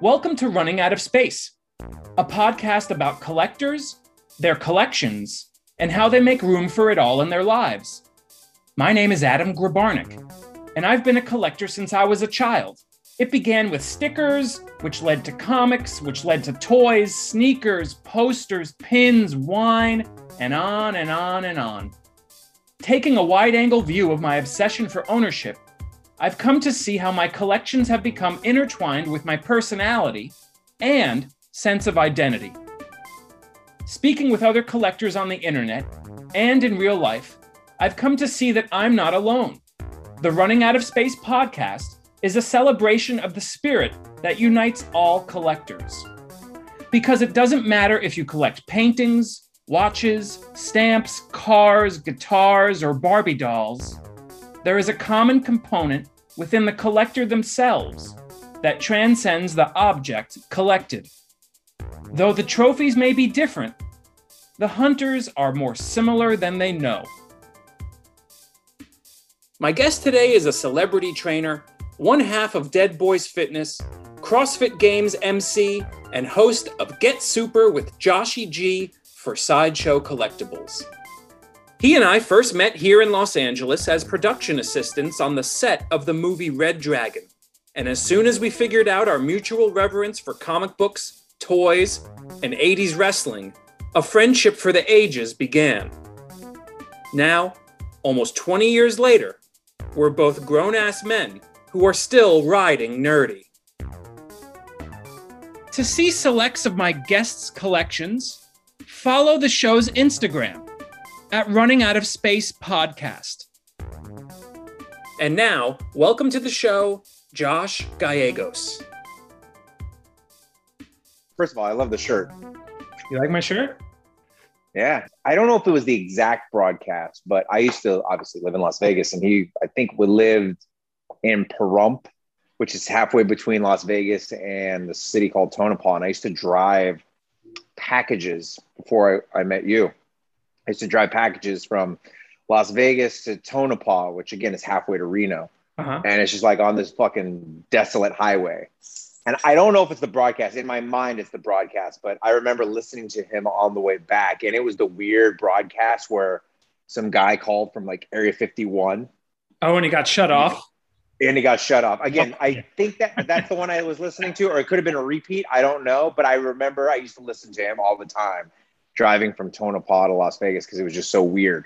Welcome to Running Out of Space, a podcast about collectors, their collections, and how they make room for it all in their lives. My name is Adam Grabarnik, and I've been a collector since I was a child. It began with stickers, which led to comics, which led to toys, sneakers, posters, pins, wine, and on and on and on. Taking a wide angle view of my obsession for ownership, I've come to see how my collections have become intertwined with my personality and sense of identity. Speaking with other collectors on the internet and in real life, I've come to see that I'm not alone. The Running Out of Space podcast is a celebration of the spirit that unites all collectors. Because it doesn't matter if you collect paintings, watches, stamps, cars, guitars, or Barbie dolls, there is a common component within the collector themselves that transcends the object collected. Though the trophies may be different, the hunters are more similar than they know. My guest today is a celebrity trainer, one half of Dead Boys Fitness, CrossFit Games MC, and host of Get Super with Joshy G for Sideshow Collectibles. He and I first met here in Los Angeles as production assistants on the set of the movie Red Dragon. And as soon as we figured out our mutual reverence for comic books, toys, and 80s wrestling, a friendship for the ages began. Now, almost 20 years later, we're both grown ass men who are still riding nerdy. To see selects of my guests' collections, follow the show's Instagram at Running Out of Space podcast. And now, welcome to the show, Josh Gallegos. First of all, I love the shirt. You like my shirt? Yeah. I don't know if it was the exact broadcast, but I used to obviously live in Las Vegas and he, I think, we lived in Pahrump, which is halfway between Las Vegas and the city called Tonopah. And I used to drive packages before I, I met you. I used to drive packages from Las Vegas to Tonopah, which again is halfway to Reno. Uh-huh. And it's just like on this fucking desolate highway. And I don't know if it's the broadcast. In my mind, it's the broadcast, but I remember listening to him on the way back. And it was the weird broadcast where some guy called from like Area 51. Oh, and he got shut off. And he got shut off. Again, I think that that's the one I was listening to, or it could have been a repeat. I don't know. But I remember I used to listen to him all the time driving from Tonopah to Las Vegas because it was just so weird.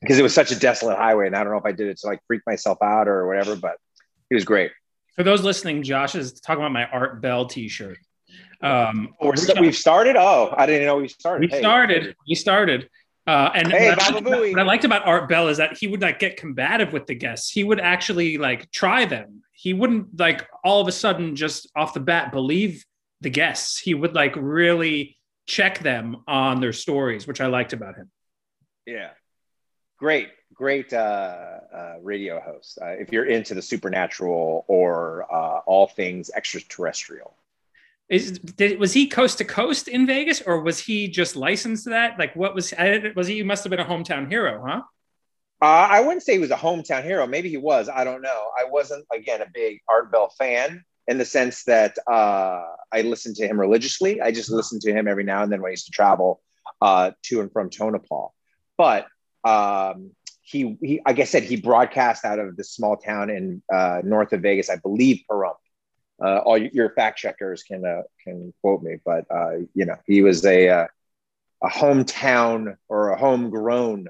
Because it was such a desolate highway, and I don't know if I did it to like freak myself out or whatever, but it was great. For those listening, Josh is talking about my Art Bell T-shirt. Um, oh, we've started. Oh, I didn't know we started. We hey. started. We started. Uh, and hey, what, I liked, what I liked about Art Bell is that he would like get combative with the guests. He would actually like try them. He wouldn't like all of a sudden just off the bat believe the guests. He would like really check them on their stories, which I liked about him. Yeah, great, great uh, uh, radio host. Uh, if you're into the supernatural or uh, all things extraterrestrial. Is did, was he coast to coast in Vegas, or was he just licensed to that? Like, what was was he? Must have been a hometown hero, huh? Uh, I wouldn't say he was a hometown hero. Maybe he was. I don't know. I wasn't again a big Art Bell fan in the sense that uh, I listened to him religiously. I just listened to him every now and then when I used to travel uh, to and from Tonopah. But um, he, he, like I said, he broadcast out of this small town in uh, north of Vegas, I believe Pahrump. Uh, all your fact checkers can uh, can quote me, but uh, you know he was a a hometown or a homegrown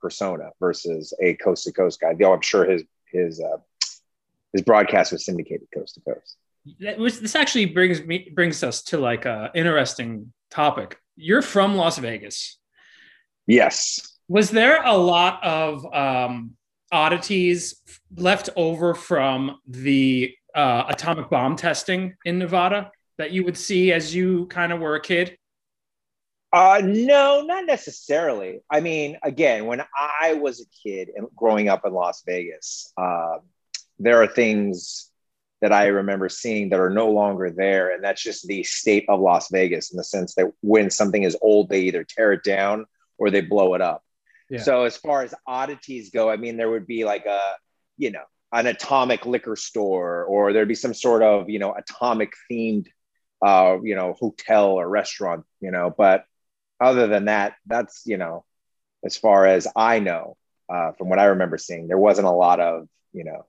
persona versus a coast to coast guy. Though I'm sure his his his broadcast was syndicated coast to coast. Was, this actually brings me brings us to like a interesting topic. You're from Las Vegas. Yes. Was there a lot of um, oddities left over from the uh, atomic bomb testing in Nevada that you would see as you kind of were a kid? Uh, no, not necessarily. I mean, again, when I was a kid and growing up in Las Vegas, uh, there are things that I remember seeing that are no longer there. And that's just the state of Las Vegas in the sense that when something is old, they either tear it down or they blow it up. Yeah. So as far as oddities go, I mean, there would be like a, you know, an atomic liquor store or there'd be some sort of you know atomic themed uh, you know hotel or restaurant you know but other than that that's you know as far as i know uh, from what i remember seeing there wasn't a lot of you know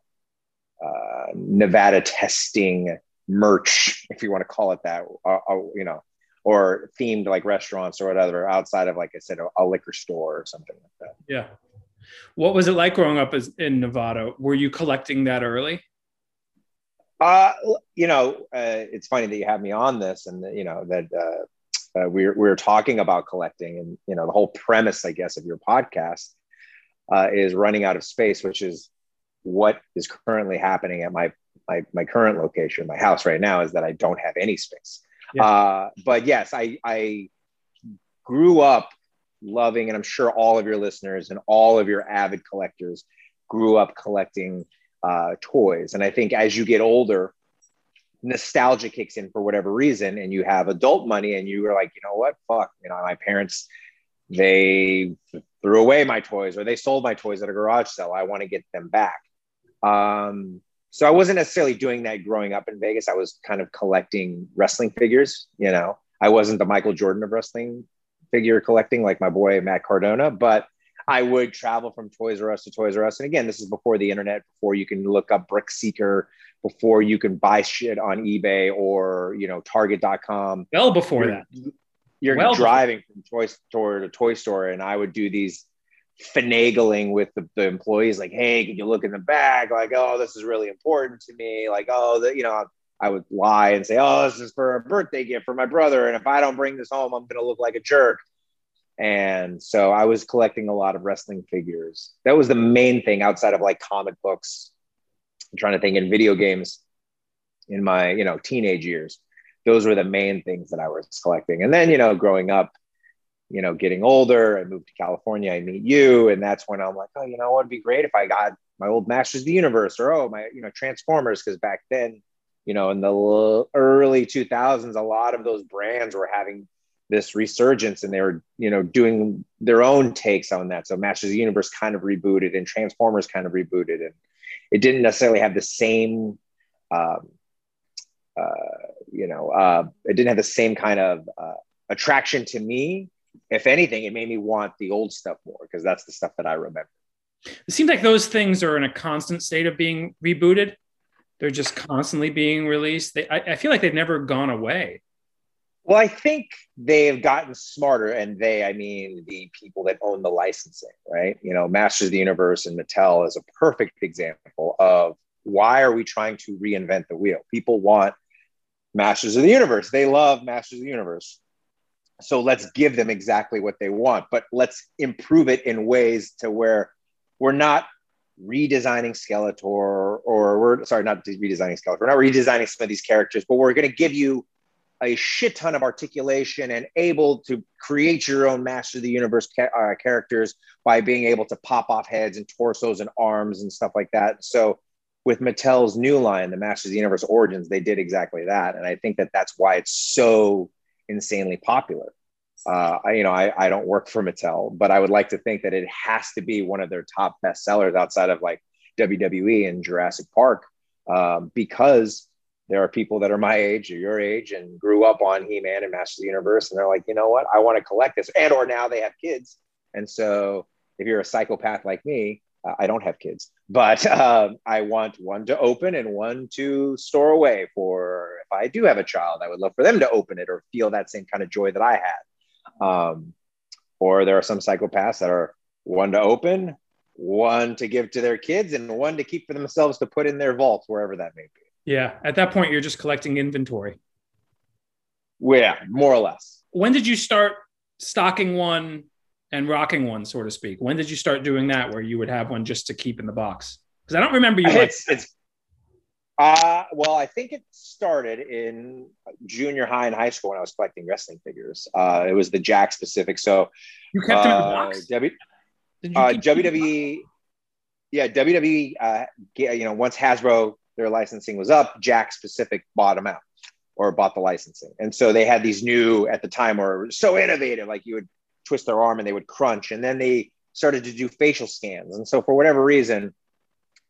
uh, nevada testing merch if you want to call it that uh, uh, you know or themed like restaurants or whatever outside of like i said a, a liquor store or something like that yeah what was it like growing up as, in Nevada? Were you collecting that early? Uh, you know, uh, it's funny that you have me on this, and you know that uh, uh, we're we're talking about collecting, and you know the whole premise, I guess, of your podcast uh, is running out of space, which is what is currently happening at my my my current location, my house right now, is that I don't have any space. Yeah. Uh, but yes, I I grew up loving, and I'm sure all of your listeners and all of your avid collectors grew up collecting uh, toys. And I think as you get older, nostalgia kicks in for whatever reason, and you have adult money, and you are like, you know what, fuck, you know, my parents they threw away my toys or they sold my toys at a garage sale. I want to get them back. Um, so I wasn't necessarily doing that growing up in Vegas. I was kind of collecting wrestling figures. You know, I wasn't the Michael Jordan of wrestling figure collecting like my boy Matt Cardona, but I would travel from Toys R Us to Toys R Us. And again, this is before the internet, before you can look up Brick Seeker, before you can buy shit on eBay or, you know, Target.com. Well, before you're, that. You're well driving before. from toy store to toy store. And I would do these finagling with the, the, employees, like, hey, can you look in the bag? Like, oh, this is really important to me. Like, oh, the, you know, I would lie and say, "Oh, this is for a birthday gift for my brother, and if I don't bring this home, I'm going to look like a jerk." And so I was collecting a lot of wrestling figures. That was the main thing outside of like comic books. I'm trying to think in video games in my, you know, teenage years. Those were the main things that I was collecting. And then, you know, growing up, you know, getting older, I moved to California, I meet you, and that's when I'm like, oh, you know, would be great if I got my old Masters of the Universe or oh, my, you know, Transformers, because back then you know, in the early 2000s, a lot of those brands were having this resurgence and they were, you know, doing their own takes on that. So Masters of the Universe kind of rebooted and Transformers kind of rebooted. And it didn't necessarily have the same, um, uh, you know, uh, it didn't have the same kind of uh, attraction to me. If anything, it made me want the old stuff more because that's the stuff that I remember. It seems like those things are in a constant state of being rebooted they're just constantly being released. They, I, I feel like they've never gone away. Well, I think they've gotten smarter, and they, I mean, the people that own the licensing, right? You know, Masters of the Universe and Mattel is a perfect example of why are we trying to reinvent the wheel? People want Masters of the Universe. They love Masters of the Universe. So let's give them exactly what they want, but let's improve it in ways to where we're not redesigning Skeletor, or we're sorry, not redesigning Skeletor. We're not redesigning some of these characters, but we're going to give you a shit ton of articulation and able to create your own Master of the Universe ca- uh, characters by being able to pop off heads and torsos and arms and stuff like that. So, with Mattel's new line, the Masters of the Universe Origins, they did exactly that, and I think that that's why it's so insanely popular. Uh, I, you know, I, I don't work for Mattel, but I would like to think that it has to be one of their top best sellers outside of like WWE and Jurassic Park, um, because there are people that are my age or your age and grew up on He-Man and Masters of the Universe, and they're like, you know what, I want to collect this, and or now they have kids, and so if you're a psychopath like me, uh, I don't have kids, but um, I want one to open and one to store away for if I do have a child. I would love for them to open it or feel that same kind of joy that I had. Um, or there are some psychopaths that are one to open, one to give to their kids, and one to keep for themselves to put in their vaults, wherever that may be. Yeah. At that point, you're just collecting inventory. Well, yeah, more or less. When did you start stocking one and rocking one, so to speak? When did you start doing that where you would have one just to keep in the box? Because I don't remember you. It's, like- it's uh, well, I think it started in junior high and high school when I was collecting wrestling figures. Uh, it was the Jakks Pacific. So you kept them in the uh, box. W, uh, WWE, yeah, WWE. Uh, you know, once Hasbro their licensing was up, Jakks Pacific bought them out or bought the licensing, and so they had these new at the time were so innovative. Like you would twist their arm and they would crunch, and then they started to do facial scans, and so for whatever reason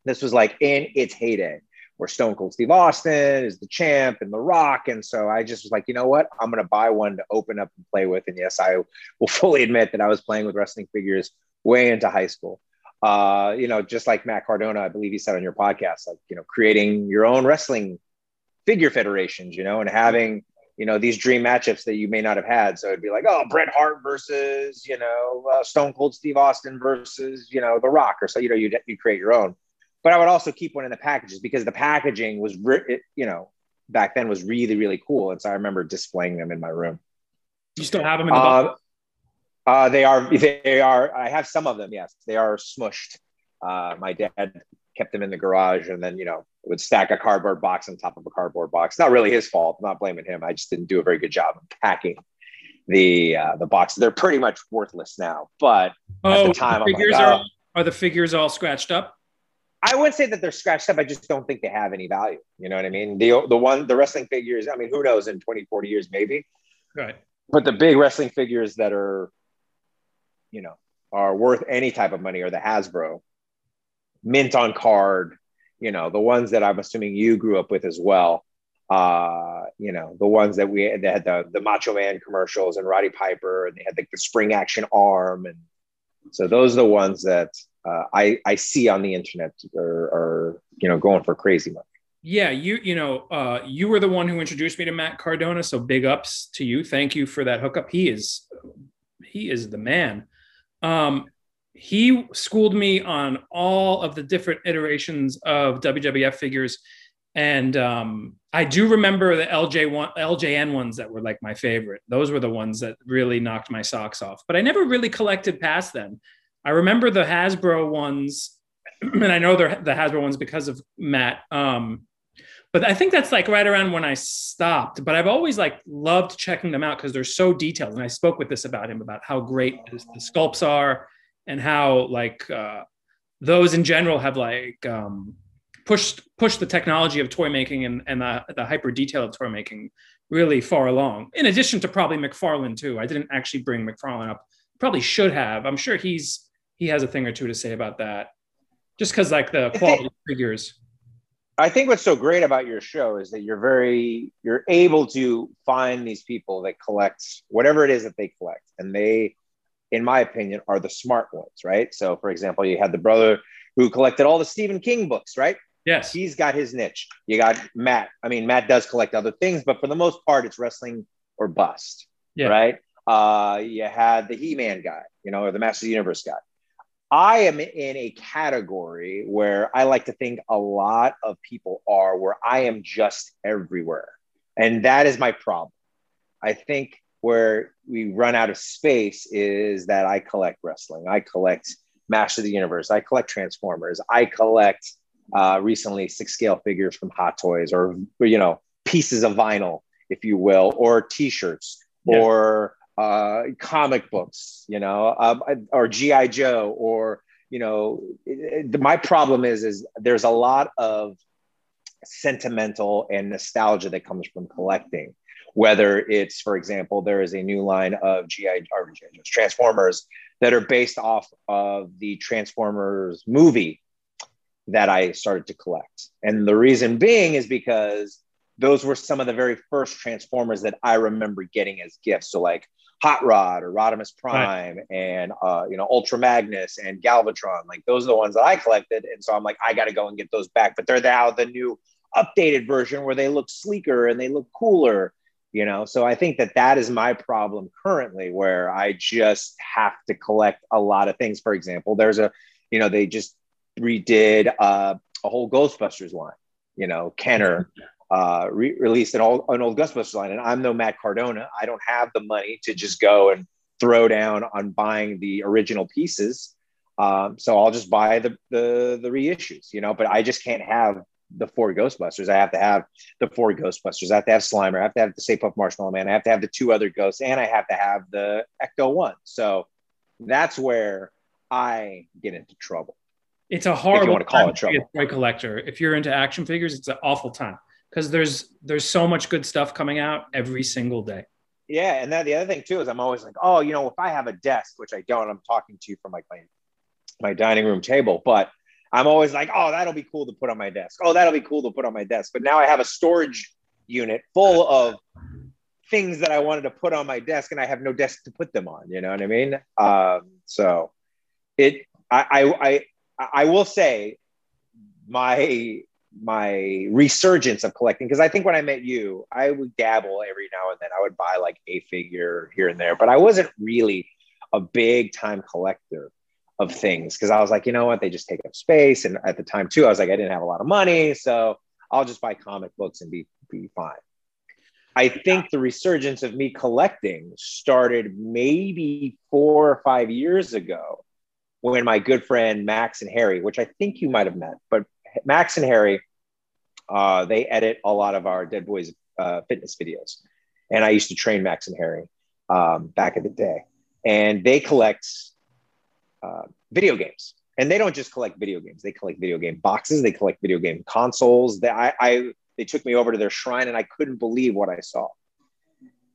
This was like in its heyday where Stone Cold Steve Austin is the champ and The Rock. And so I just was like, you know what? I'm going to buy one to open up and play with. And yes, I will fully admit that I was playing with wrestling figures way into high school. Uh, you know, just like Matt Cardona, I believe he said on your podcast, like, you know, creating your own wrestling figure federations, you know, and having, you know, these dream matchups that you may not have had. So it'd be like, oh, Bret Hart versus, you know, uh, Stone Cold Steve Austin versus, you know, The Rock or so, you know, you you create your own but I would also keep one in the packages because the packaging was, re- you know, back then was really, really cool. And so I remember displaying them in my room. You still have them in the box? Uh, uh, they are, they are, I have some of them. Yes. They are smushed. Uh, my dad kept them in the garage and then, you know, would stack a cardboard box on top of a cardboard box. Not really his fault. I'm not blaming him. I just didn't do a very good job of packing the, uh, the boxes. They're pretty much worthless now, but oh, at the time, the figures like, oh. are, are the figures all scratched up? I wouldn't say that they're scratched up. I just don't think they have any value. You know what I mean? The the one the wrestling figures. I mean, who knows? In 20, 40 years, maybe. Right. But the big wrestling figures that are, you know, are worth any type of money are the Hasbro, mint on card. You know, the ones that I'm assuming you grew up with as well. Uh, you know, the ones that we that had the the Macho Man commercials and Roddy Piper, and they had like the spring action arm, and so those are the ones that uh, I I see on the internet are, are you know going for crazy money. Yeah, you you know uh, you were the one who introduced me to Matt Cardona, so big ups to you. Thank you for that hookup. He is he is the man. Um, he schooled me on all of the different iterations of WWF figures, and um, I do remember the LJ one, LJN ones that were like my favorite. Those were the ones that really knocked my socks off. But I never really collected past them. I remember the Hasbro ones, and I know they're the Hasbro ones because of Matt. Um, but I think that's like right around when I stopped. But I've always like loved checking them out because they're so detailed. And I spoke with this about him about how great the sculpts are and how like uh, those in general have like um, pushed pushed the technology of toy making and, and the, the hyper detail of toy making really far along. In addition to probably McFarlane too. I didn't actually bring McFarlane up. Probably should have. I'm sure he's he has a thing or two to say about that. Just because like the quality think, figures. I think what's so great about your show is that you're very you're able to find these people that collect whatever it is that they collect, and they, in my opinion, are the smart ones, right? So, for example, you had the brother who collected all the Stephen King books, right? Yes, he's got his niche. You got Matt. I mean, Matt does collect other things, but for the most part, it's wrestling or bust, yeah. right? Uh, you had the He-Man guy, you know, or the Master of the Universe guy. I am in a category where I like to think a lot of people are, where I am just everywhere. And that is my problem. I think where we run out of space is that I collect wrestling, I collect Master of the Universe, I collect Transformers, I collect uh, recently six scale figures from Hot Toys or, you know, pieces of vinyl, if you will, or t shirts yeah. or uh, comic books, you know, um, or GI Joe, or you know, it, it, my problem is is there's a lot of sentimental and nostalgia that comes from collecting. Whether it's, for example, there is a new line of GI or Transformers that are based off of the Transformers movie that I started to collect, and the reason being is because those were some of the very first Transformers that I remember getting as gifts. So like Hot Rod or Rodimus Prime right. and uh, you know Ultra Magnus and Galvatron. Like those are the ones that I collected, and so I'm like, I got to go and get those back. But they're now the new updated version where they look sleeker and they look cooler. You know, so I think that that is my problem currently, where I just have to collect a lot of things. For example, there's a, you know, they just redid uh, a whole Ghostbusters line. You know, Kenner uh, re- released an old, an old Ghostbusters line. And I'm no Matt Cardona. I don't have the money to just go and throw down on buying the original pieces. Um, so I'll just buy the, the, the reissues, you know, but I just can't have the four Ghostbusters. I have to have the four Ghostbusters. I have to have Slimer. I have to have the Stay Puft Marshmallow Man. I have to have the two other ghosts, and I have to have the Ecto One. So that's where I get into trouble. It's a horrible. If you want to call it trouble, toy collector. If you're into action figures, it's an awful time because there's there's so much good stuff coming out every single day. Yeah, and then the other thing too is I'm always like, oh, you know, if I have a desk, which I don't, I'm talking to you from like my my dining room table, but I'm always like, oh, that'll be cool to put on my desk. Oh, that'll be cool to put on my desk. But now I have a storage unit full of things that I wanted to put on my desk, and I have no desk to put them on. You know what I mean? Um, so it, I, I, I, I will say, my my resurgence of collecting because I think when I met you, I would dabble every now and then. I would buy like a figure here and there, but I wasn't really a big time collector of things because I was like, you know what, they just take up space. And at the time too, I was like, I didn't have a lot of money, so I'll just buy comic books and be be fine. I think the resurgence of me collecting started maybe four or five years ago when my good friend Max and Harry, which I think you might have met, but Max and Harry, uh, they edit a lot of our Dead Boys uh, fitness videos. And I used to train Max and Harry um, back in the day. And they collect uh, video games. And they don't just collect video games, they collect video game boxes, they collect video game consoles. They, I, I, they took me over to their shrine and I couldn't believe what I saw.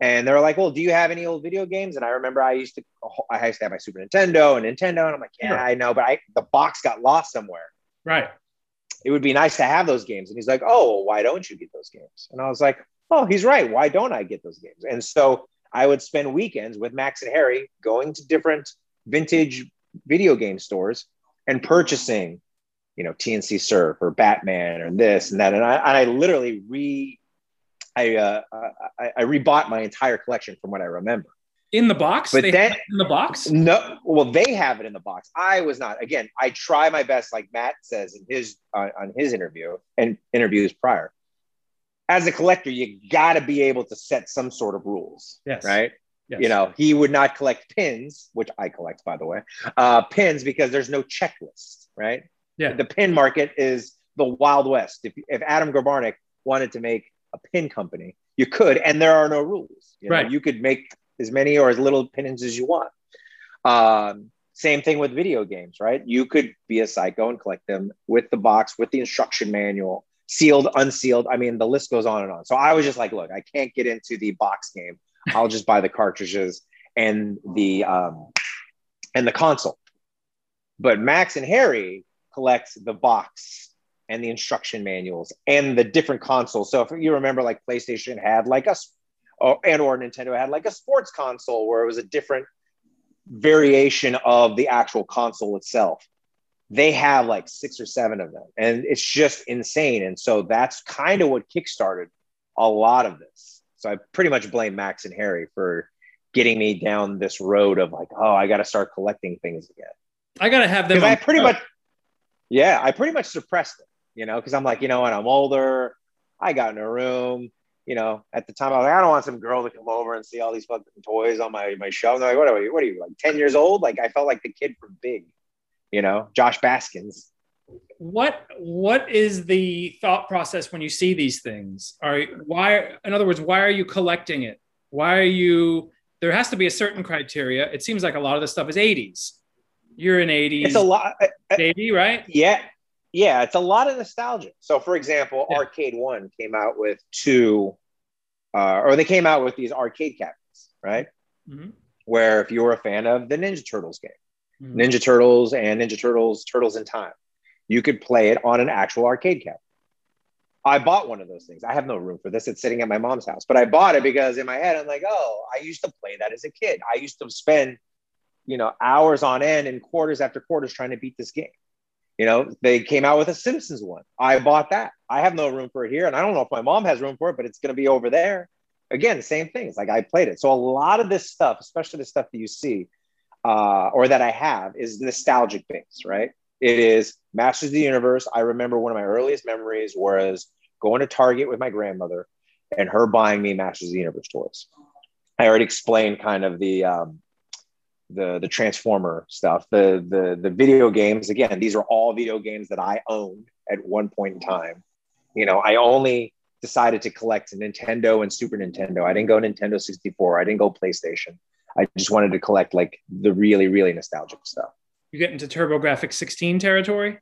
And they were like, "Well, do you have any old video games?" And I remember I used to, I used to have my Super Nintendo and Nintendo, and I'm like, "Yeah, I know," but I the box got lost somewhere. Right it would be nice to have those games. And he's like, oh, well, why don't you get those games? And I was like, oh, he's right. Why don't I get those games? And so I would spend weekends with Max and Harry going to different vintage video game stores and purchasing, you know, TNC Surf or Batman or this and that. And I, and I literally re, I, uh, I, I rebought my entire collection from what I remember in the box. But then in the box. No, well, they have it in the box. I was not. Again, I try my best, like Matt says in his uh, on his interview and interviews prior. As a collector, you got to be able to set some sort of rules. Yes. Right. Yes. You know, he would not collect pins, which I collect, by the way, uh, pins because there's no checklist. Right. Yeah. The pin market is the wild west. If if Adam Grabarnik wanted to make a pin company, you could, and there are no rules. You know, right. You could make as many or as little pins as you want. Um, same thing with video games, right? You could be a psycho and collect them with the box, with the instruction manual, sealed, unsealed. I mean, the list goes on and on. So I was just like, look, I can't get into the box game. I'll just buy the cartridges and the um, and the console. But Max and Harry collect the box and the instruction manuals and the different consoles. So if you remember, like PlayStation had like a or, and or Nintendo had like a sports console where it was a different variation of the actual console itself. They have like six or seven of them, and it's just insane. And so that's kind of what kickstarted a lot of this. So I pretty much blame Max and Harry for getting me down this road of like, oh, I got to start collecting things again. I got to have them. I pretty much, yeah, I pretty much suppressed it, you know, because I'm like, you know what, I'm older. I got in a room you know, at the time I was like, I don't want some girl to come over and see all these fucking toys on my my shelf. And they're like, what are you? What are you like? Ten years old? Like I felt like the kid from Big, you know, Josh Baskins. What what is the thought process when you see these things? Are why? In other words, why are you collecting it? Why are you? There has to be a certain criteria. It seems like a lot of this stuff is 80s. You're an 80s. It's a lot, baby, right? Yeah, yeah, it's a lot of nostalgia. So, for example, yeah. Arcade One came out with two, uh, or they came out with these arcade cabinets, right? Mm-hmm. Where if you were a fan of the Ninja Turtles game, mm-hmm. Ninja Turtles and Ninja Turtles Turtles in Time, you could play it on an actual arcade cabinet. I bought one of those things. I have no room for this. It's sitting at my mom's house, but I bought it because in my head, I'm like, oh, I used to play that as a kid. I used to spend, you know, hours on end and quarters after quarters trying to beat this game. You know, they came out with a Simpsons one. I bought that. I have no room for it here. And I don't know if my mom has room for it, but it's going to be over there. Again, same things. Like I played it. So a lot of this stuff, especially the stuff that you see uh, or that I have, is nostalgic based, right? It is Masters of the Universe. I remember one of my earliest memories was going to Target with my grandmother and her buying me Masters of the Universe toys. I already explained kind of the um, the the transformer stuff the the the video games. Again these are all video games that i owned at one point in time. You know i only decided to collect nintendo and super nintendo. I didn't go nintendo 64 i didn't go playstation. I just wanted to collect like the really really nostalgic stuff you get into TurboGrafx 16 territory?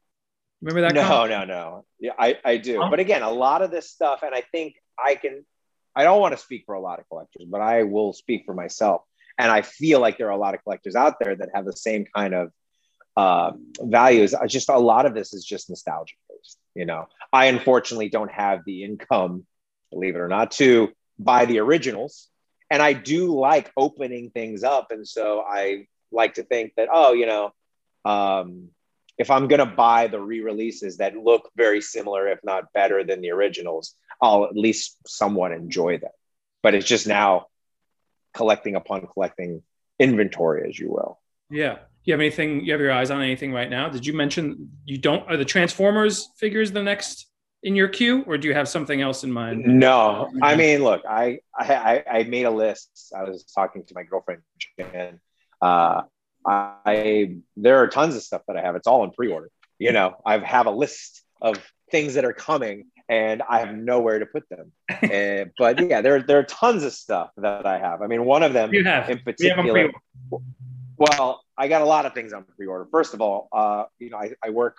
Remember that no no no. Yeah i i do. But again a lot of this stuff and i think i can i don't want to speak for a lot of collectors but i will speak for myself. And I feel like there are a lot of collectors out there that have the same kind of uh, values. I just a lot of this is just nostalgia based. You know, I unfortunately don't have the income, believe it or not, to buy the originals, and I do like opening things up, and so I like to think that oh, you know, um, if I'm gonna buy the re-releases that look very similar, if not better than the originals, I'll at least somewhat enjoy them. But it's just now collecting upon collecting inventory, as you will. Yeah you have anything? You have your eyes on anything right now? Did you mention you don't? Are the Transformers figures the next in your queue, or do you have something else in mind? No, I mean, look, I I I made a list. I was talking to my girlfriend, and uh, I there are tons of stuff that I have. It's all in pre-order. You know, I have a list of things that are coming, and I have nowhere to put them. and, but yeah, there there are tons of stuff that I have. I mean, one of them you have in particular. Well, I got a lot of things on pre-order. First of all, uh, you know, I, I work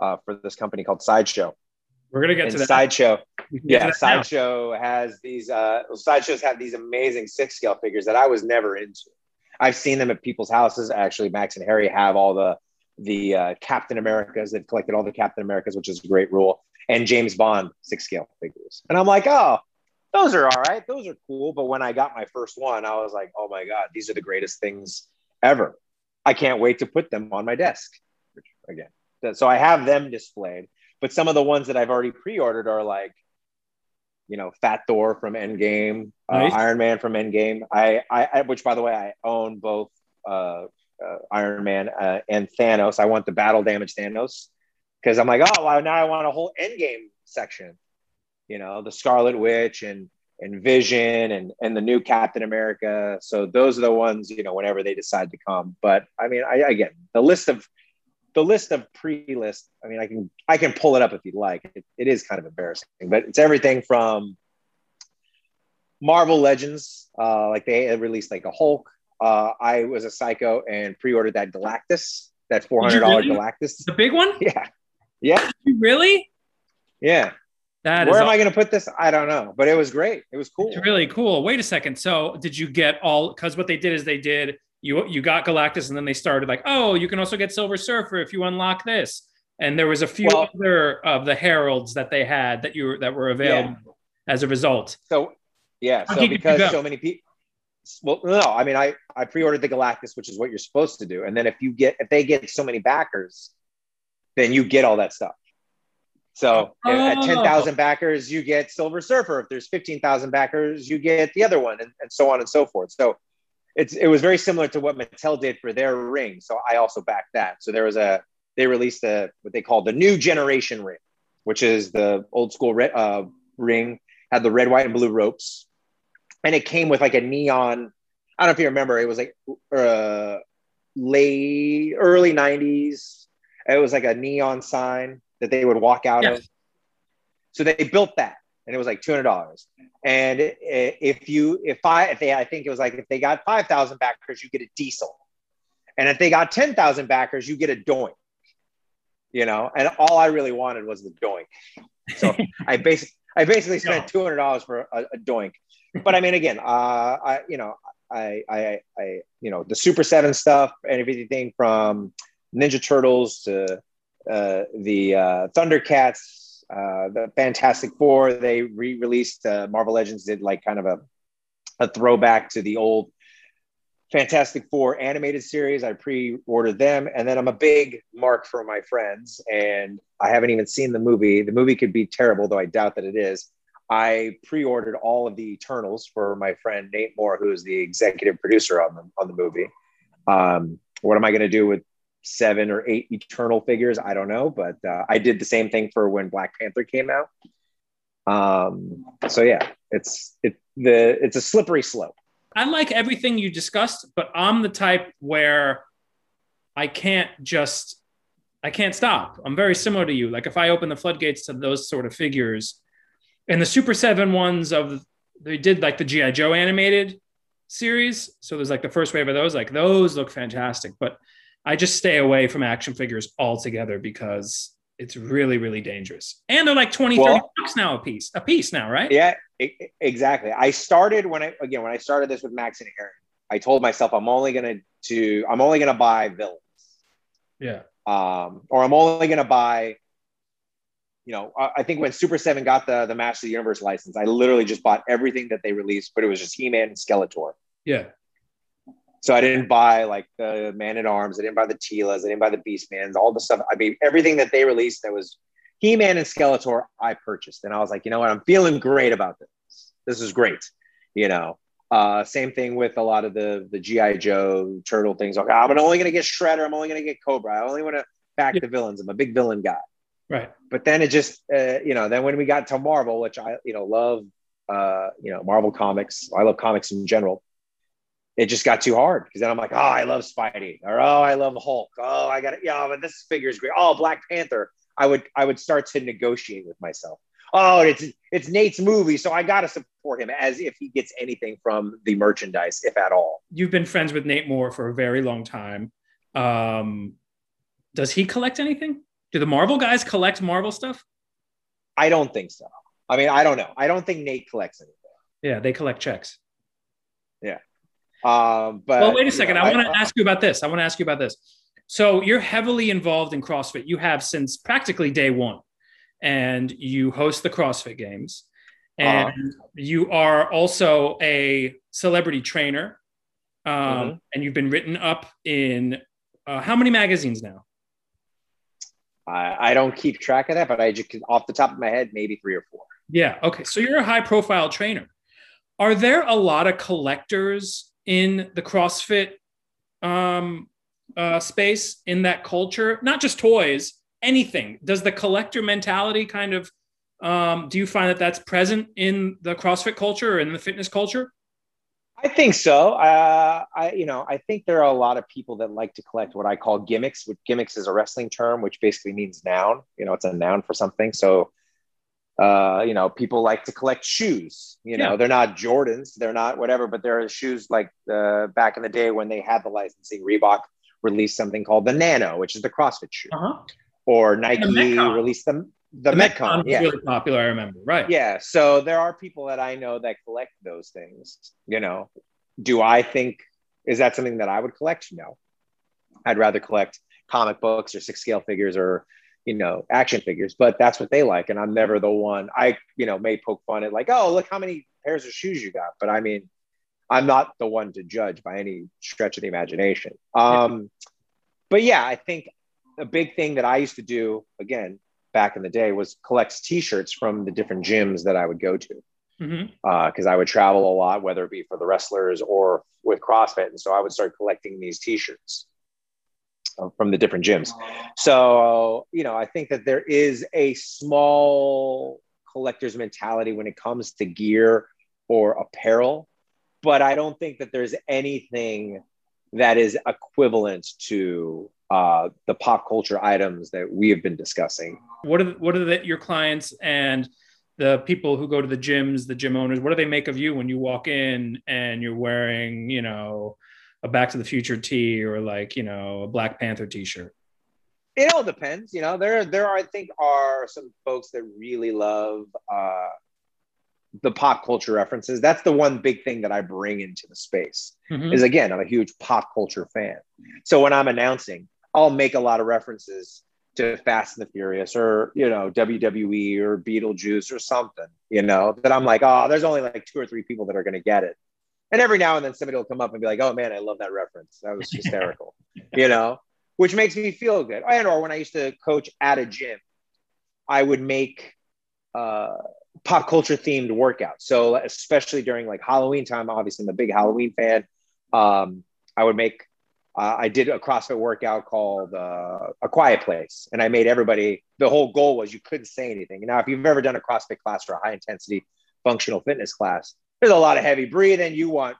uh, for this company called Sideshow. We're gonna get and to that. Sideshow. Yeah, Sideshow has these. Uh, Sideshows have these amazing six scale figures that I was never into. I've seen them at people's houses. Actually, Max and Harry have all the the uh, Captain Americas. They've collected all the Captain Americas, which is a great rule, and James Bond six scale figures. And I'm like, oh, those are all right. Those are cool. But when I got my first one, I was like, oh my god, these are the greatest things ever. I can't wait to put them on my desk again. So I have them displayed, but some of the ones that I've already pre-ordered are like, you know, Fat Thor from Endgame, uh, nice. uh, Iron Man from Endgame. I, I, I, which by the way, I own both uh, uh, Iron Man uh, and Thanos. I want the battle damage Thanos because I'm like, oh, well, now I want a whole Endgame section. You know, the Scarlet Witch and and Vision and and the new Captain America. So those are the ones you know whenever they decide to come. But I mean, I again the list of the list of pre-list. I mean, I can I can pull it up if you'd like. It, it is kind of embarrassing, but it's everything from Marvel Legends, uh, like they released like a Hulk. Uh, I was a psycho and pre-ordered that Galactus, that four hundred dollar really? Galactus, the big one. Yeah, yeah. really? Yeah. That Where am I going to put this? I don't know, but it was great. It was cool. It's really cool. Wait a second. So, did you get all? Because what they did is they did you you got Galactus, and then they started like, oh, you can also get Silver Surfer if you unlock this. And there was a few well, other of the heralds that they had that you that were available yeah. as a result. So, yeah. So because so many people. Well, no, I mean, I I pre-ordered the Galactus, which is what you're supposed to do, and then if you get if they get so many backers, then you get all that stuff. So oh. at 10,000 backers, you get Silver Surfer. If there's 15,000 backers, you get the other one, and, and so on and so forth. So it's it was very similar to what Mattel did for their ring. So I also backed that. So there was a they released a what they call the new generation ring, which is the old school red, uh, ring had the red, white, and blue ropes, and it came with like a neon. I don't know if you remember. It was like uh, late early '90s. It was like a neon sign that they would walk out yes. of. So they built that, and it was like two hundred dollars. And if you, if I, if they, I think it was like if they got five thousand backers, you get a diesel, and if they got ten thousand backers, you get a doink. You know, and all I really wanted was the doink. So I basically, I basically spent two hundred dollars for a, a, doink. But I mean, again, uh, I, you know, I, I, I, you know, the Super Seven stuff and everything from Ninja Turtles to uh, the uh, Thundercats, uh, the Fantastic Four. They re-released uh, Marvel Legends did like kind of a a throwback to the old Fantastic Four animated series. I pre-ordered them, and then I'm a big mark for my friends, and I haven't even seen the movie. The movie could be terrible, though I doubt that it is. I pre-ordered all of the Eternals for my friend Nate Moore, who is the executive producer on the on the movie. Um, what am I going to do with seven or eight eternal figures. I don't know, but uh, I did the same thing for when Black Panther came out. Um, so yeah, it's it the it's a slippery slope. I like everything you discussed, but I'm the type where I can't just I can't stop. I'm very similar to you. Like if I open the floodgates to those sort of figures, and the Super Seven ones of they did like the GI Joe animated series. So there's like the first wave of those. Like those look fantastic, but I just stay away from action figures altogether because it's really, really dangerous. And they're like 20, well, 30 bucks now a piece, a piece now, right? Yeah, exactly. I started when I, again, when I started this with Max and Aaron, I told myself I'm only going to, I'm only going to buy villains. Yeah. Um, or I'm only going to buy, you know, I, I think when Super 7 got the, the Master of the Universe license, I literally just bought everything that they released, but it was just He Man and Skeletor. Yeah. So I didn't buy like the Man at Arms. I didn't buy the Teelas. I didn't buy the Beastmans. All the stuff. I mean, everything that they released that was He Man and Skeletor, I purchased, and I was like, you know what? I'm feeling great about this. This is great. You know. Uh, same thing with a lot of the the GI Joe turtle things. Like, I'm only going to get Shredder. I'm only going to get Cobra. I only want to back yeah. the villains. I'm a big villain guy. Right. But then it just, uh, you know, then when we got to Marvel, which I, you know, love, uh, you know, Marvel comics. I love comics in general it just got too hard because then I'm like, oh, I love Spidey, or oh, I love Hulk. Oh, I got it. Yeah, but this figure is great. Oh, Black Panther. I would I would start to negotiate with myself. Oh, it's it's Nate's movie, so I got to support him as if he gets anything from the merchandise, if at all. You've been friends with Nate Moore for a very long time. Um, does he collect anything? Do the Marvel guys collect Marvel stuff? I don't think so. I mean, I don't know. I don't think Nate collects anything. Yeah, they collect checks. Yeah. Um, but well, wait a second. Know, I want to ask you about this. I want to ask you about this. So you're heavily involved in CrossFit. You have since practically day one, and you host the CrossFit Games, and uh, you are also a celebrity trainer. Um, mm-hmm. And you've been written up in uh, how many magazines now? I, I don't keep track of that, but I just off the top of my head, maybe three or four. Yeah. Okay. So you're a high profile trainer. Are there a lot of collectors in the CrossFit um, uh, space, in that culture, not just toys, anything. Does the collector mentality kind of, um, do you find that that's present in the CrossFit culture or in the fitness culture? I think so. Uh, I, you know, I think there are a lot of people that like to collect what I call gimmicks. Which gimmicks is a wrestling term, which basically means noun. You know, it's a noun for something. So uh, you know, people like to collect shoes. You know, yeah. they're not Jordans, they're not whatever, but there are shoes like uh, back in the day when they had the licensing. Reebok released something called the Nano, which is the CrossFit shoe, uh-huh. or Nike the released them. The, the Metcon, yeah, really popular. I remember, right? Yeah. So there are people that I know that collect those things. You know, do I think is that something that I would collect? No, I'd rather collect comic books or six scale figures or you know, action figures, but that's what they like. And I'm never the one I, you know, may poke fun at like, oh, look how many pairs of shoes you got. But I mean, I'm not the one to judge by any stretch of the imagination. Um, but yeah, I think a big thing that I used to do again back in the day was collect t-shirts from the different gyms that I would go to. Because mm-hmm. uh, I would travel a lot, whether it be for the wrestlers or with CrossFit. And so I would start collecting these t-shirts from the different gyms. So, you know, I think that there is a small collector's mentality when it comes to gear or apparel, but I don't think that there's anything that is equivalent to uh, the pop culture items that we have been discussing. What are what are the, your clients and the people who go to the gyms, the gym owners? What do they make of you when you walk in and you're wearing, you know, a Back to the Future tee or like you know a Black Panther T-shirt? It all depends. You know, there there are I think are some folks that really love uh, the pop culture references. That's the one big thing that I bring into the space. Mm-hmm. Is again, I'm a huge pop culture fan. So when I'm announcing, I'll make a lot of references to Fast and the Furious or you know WWE or Beetlejuice or something. You know that I'm like, oh, there's only like two or three people that are going to get it. And every now and then somebody will come up and be like, "Oh man, I love that reference. That was hysterical," you know, which makes me feel good. And or when I used to coach at a gym, I would make uh, pop culture themed workouts. So especially during like Halloween time, obviously I'm a big Halloween fan. Um, I would make. Uh, I did a CrossFit workout called uh, A Quiet Place, and I made everybody. The whole goal was you couldn't say anything. Now, if you've ever done a CrossFit class or a high intensity functional fitness class, there's a lot of heavy breathing. You want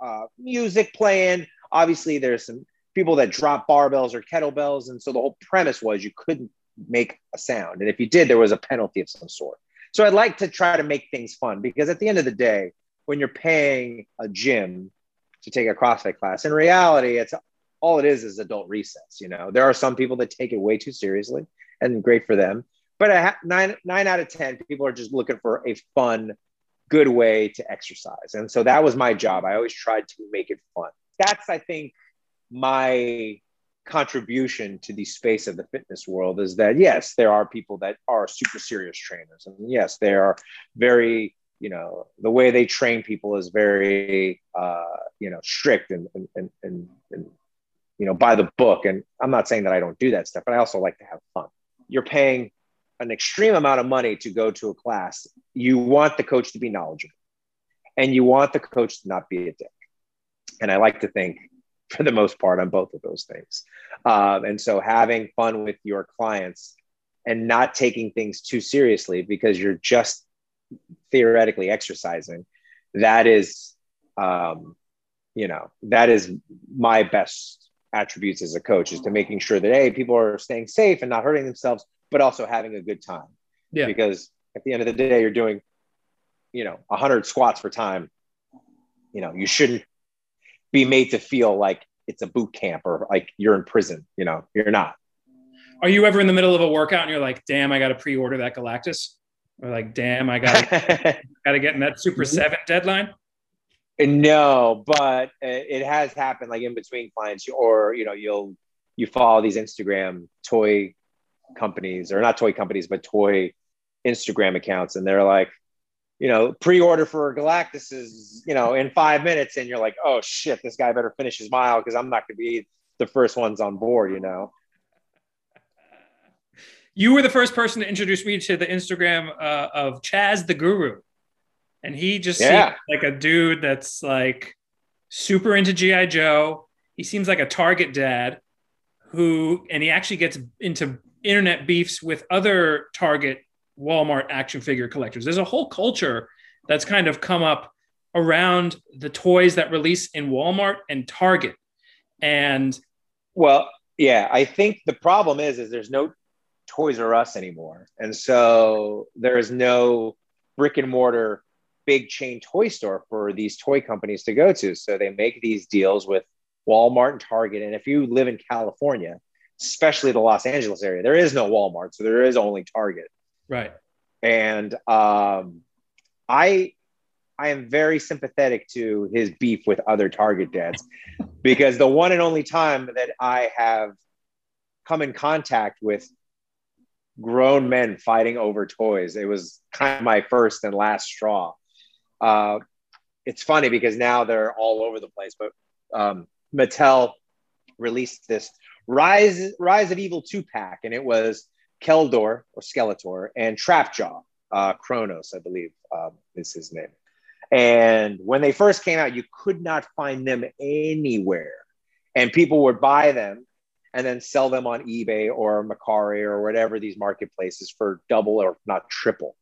uh, music playing. Obviously, there's some people that drop barbells or kettlebells. And so the whole premise was you couldn't make a sound. And if you did, there was a penalty of some sort. So I'd like to try to make things fun because at the end of the day, when you're paying a gym to take a CrossFit class, in reality, it's all it is is adult recess. You know, there are some people that take it way too seriously and great for them. But nine, nine out of 10 people are just looking for a fun good way to exercise. And so that was my job. I always tried to make it fun. That's, I think, my contribution to the space of the fitness world is that yes, there are people that are super serious trainers, and yes, they are very you know the way they train people is very uh, you know strict and and, and and and you know by the book. And I'm not saying that I don't do that stuff, but I also like to have fun. You're paying an extreme amount of money to go to a class. You want the coach to be knowledgeable, and you want the coach to not be a dick. And I like to think for the most part on both of those things. Um, and so having fun with your clients and not taking things too seriously because you're just theoretically exercising, that is, um, you know, that is my best attributes as a coach is to making sure that, hey, people are staying safe and not hurting themselves, but also having a good time. Yeah. Because at the end of the day, you're doing, you know, 100 squats for time. You know, you shouldn't be made to feel like it's a boot camp or like you're in prison. You know, you're not. Are you ever in the middle of a workout and you're like, damn, I got to pre-order that Galactus? Or like, damn, I got got to get in that Super mm-hmm. Seven deadline. No, but it has happened like in between clients, or you know, you'll you follow these Instagram toy companies or not toy companies, but toy Instagram accounts, and they're like, you know, pre-order for Galactus is, you know, in five minutes, and you're like, oh shit, this guy better finish his mile because I'm not going to be the first ones on board, you know. You were the first person to introduce me to the Instagram uh, of Chaz the Guru, and he just yeah. seems like a dude that's like super into GI Joe. He seems like a Target dad who, and he actually gets into internet beefs with other Target Walmart action figure collectors. There's a whole culture that's kind of come up around the toys that release in Walmart and Target. And well, yeah, I think the problem is is there's no Toys R Us anymore. And so there is no brick and mortar big chain toy store for these toy companies to go to. So they make these deals with Walmart and Target. And if you live in California, especially the Los Angeles area, there is no Walmart. So there is only Target. Right. And um, I I am very sympathetic to his beef with other Target dads because the one and only time that I have come in contact with grown men fighting over toys, it was kind of my first and last straw. Uh, it's funny because now they're all over the place, but um, Mattel released this Rise Rise of Evil two pack, and it was Keldor or Skeletor and Trapjaw, uh, Kronis, I believe um, is his name. And when they first came out, you could not find them anywhere. And people would buy them and then sell them on eBay or Mercari or whatever these marketplaces for double or not triple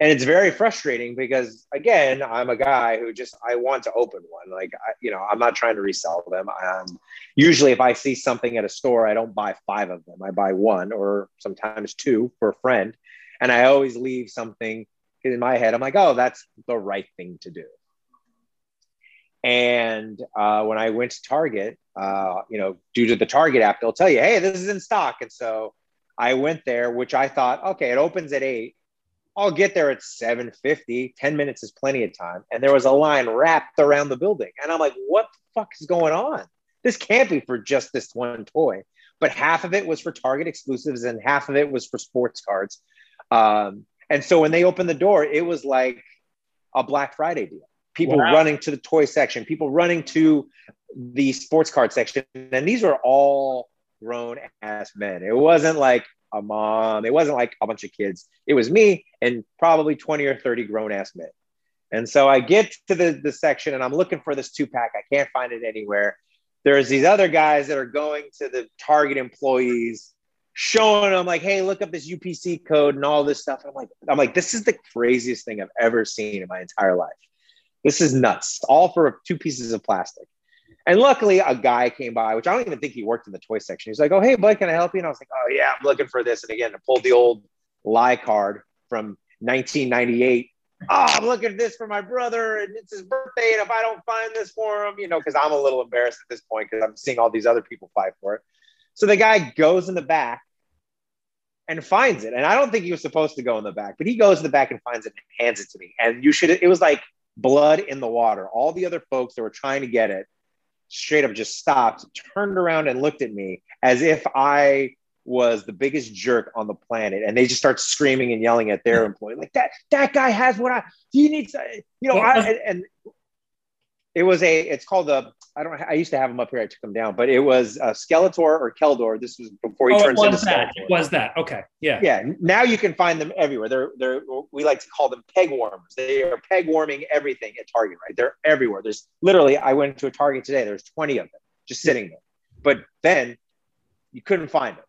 and it's very frustrating because again i'm a guy who just i want to open one. Like I, you know i'm not trying to resell them. Um, usually if i see something at a store i don't buy five of them. I buy one or sometimes two for a friend. And i always leave something in my head. I'm like oh that's the right thing to do. And uh, when i went to target uh, you know due to the target app they'll tell you hey this is in stock. And so i went there which i thought okay it opens at eight I'll get there at 7:50. 10 minutes is plenty of time. And there was a line wrapped around the building. And I'm like, what the fuck is going on? This can't be for just this one toy. But half of it was for Target exclusives and half of it was for sports cards. Um, and so when they opened the door, it was like a Black Friday deal. People wow. running to the toy section, people running to the sports card section. And these were all grown ass men. It wasn't like a mom. It wasn't like a bunch of kids. It was me and probably 20 or 30 grown ass men. And so I get to the, the section and I'm looking for this two pack. I can't find it anywhere. There's these other guys that are going to the Target employees, showing them like, hey, look up this UPC code and all this stuff. I'm like, I'm like, this is the craziest thing I've ever seen in my entire life. This is nuts. All for two pieces of plastic. And luckily, a guy came by, which I don't even think he worked in the toy section. He's like, "Oh, hey, bud, can I help you?" And I was like, "Oh yeah, I'm looking for this." And again, I pulled the old lie card from 1998. Oh, I'm looking at this for my brother, and it's his birthday. And if I don't find this for him, you know, because I'm a little embarrassed at this point because I'm seeing all these other people fight for it. So the guy goes in the back and finds it. And I don't think he was supposed to go in the back, but he goes in the back and finds it and hands it to me. And you should, it was like blood in the water. All the other folks that were trying to get it straight up just stopped, turned around and looked at me as if I was the biggest jerk on the planet. And they just start screaming and yelling at their employee, like that, that guy has what I, he needs, you know, I, and, and it was a, it's called the, I don't, I used to have them up here. I took them down, but it was a Skeletor or Keldor. This was before he oh, turns it into was that. Skeletor. It was that. Okay. Yeah. Yeah. Now you can find them everywhere. They're, they're, we like to call them peg warmers. They are peg warming everything at Target, right? They're everywhere. There's literally, I went to a Target today. There's 20 of them just sitting there. But then you couldn't find them.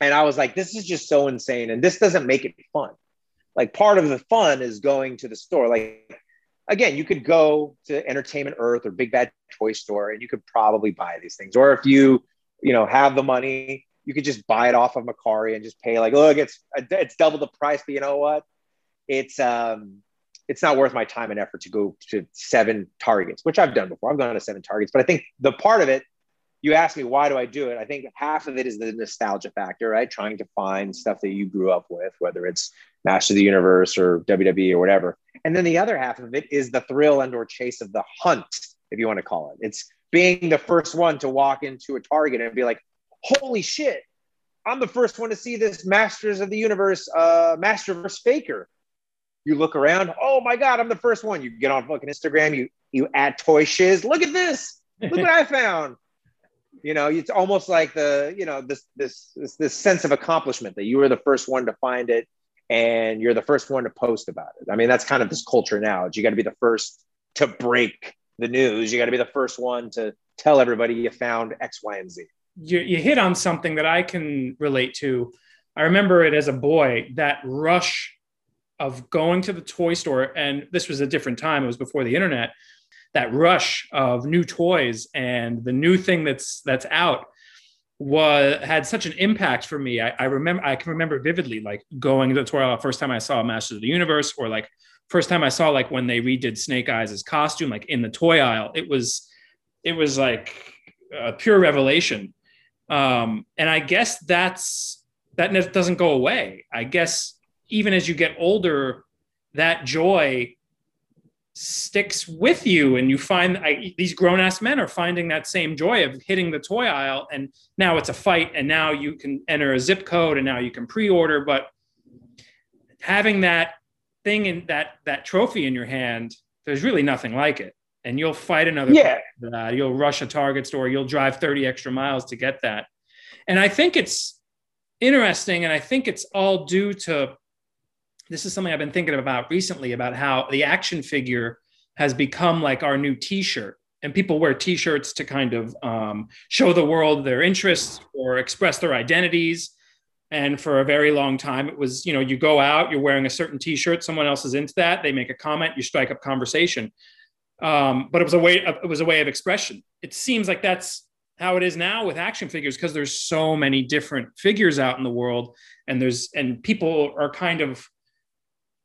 And I was like, this is just so insane. And this doesn't make it fun. Like part of the fun is going to the store. Like again, you could go to Entertainment Earth or Big Bad Toy Store and you could probably buy these things. Or if you, you know, have the money, you could just buy it off of Mercari and just pay like, look, it's it's double the price, but you know what? It's um it's not worth my time and effort to go to seven targets, which I've done before. I've gone to seven targets, but I think the part of it you ask me why do I do it? I think half of it is the nostalgia factor, right? Trying to find stuff that you grew up with, whether it's Master of the Universe or WWE or whatever. And then the other half of it is the thrill and or chase of the hunt, if you want to call it. It's being the first one to walk into a Target and be like, "Holy shit, I'm the first one to see this Masters of the Universe, uh, Masterverse Faker." You look around, oh my god, I'm the first one. You get on fucking Instagram, you you add toy shiz. Look at this. Look what I found you know it's almost like the you know this, this this this sense of accomplishment that you were the first one to find it and you're the first one to post about it. I mean that's kind of this culture now. You got to be the first to break the news. You got to be the first one to tell everybody you found x y and z. You, you hit on something that i can relate to. I remember it as a boy that rush of going to the toy store and this was a different time it was before the internet that rush of new toys and the new thing that's that's out was had such an impact for me. I, I remember I can remember vividly like going to the toy aisle first time I saw Masters of the Universe or like first time I saw like when they redid Snake Eyes' costume like in the toy aisle. It was it was like a pure revelation. Um, and I guess that's that doesn't go away. I guess even as you get older, that joy sticks with you and you find I, these grown ass men are finding that same joy of hitting the toy aisle and now it's a fight and now you can enter a zip code and now you can pre-order but having that thing in that that trophy in your hand there's really nothing like it. And you'll fight another yeah. uh, you'll rush a target store. You'll drive 30 extra miles to get that. And i think it's interesting and i think it's all due to this is something I've been thinking about recently about how the action figure has become like our new T-shirt, and people wear T-shirts to kind of um, show the world their interests or express their identities. And for a very long time, it was you know you go out, you're wearing a certain T-shirt, someone else is into that, they make a comment, you strike up conversation. Um, but it was a way of, it was a way of expression. It seems like that's how it is now with action figures because there's so many different figures out in the world, and there's and people are kind of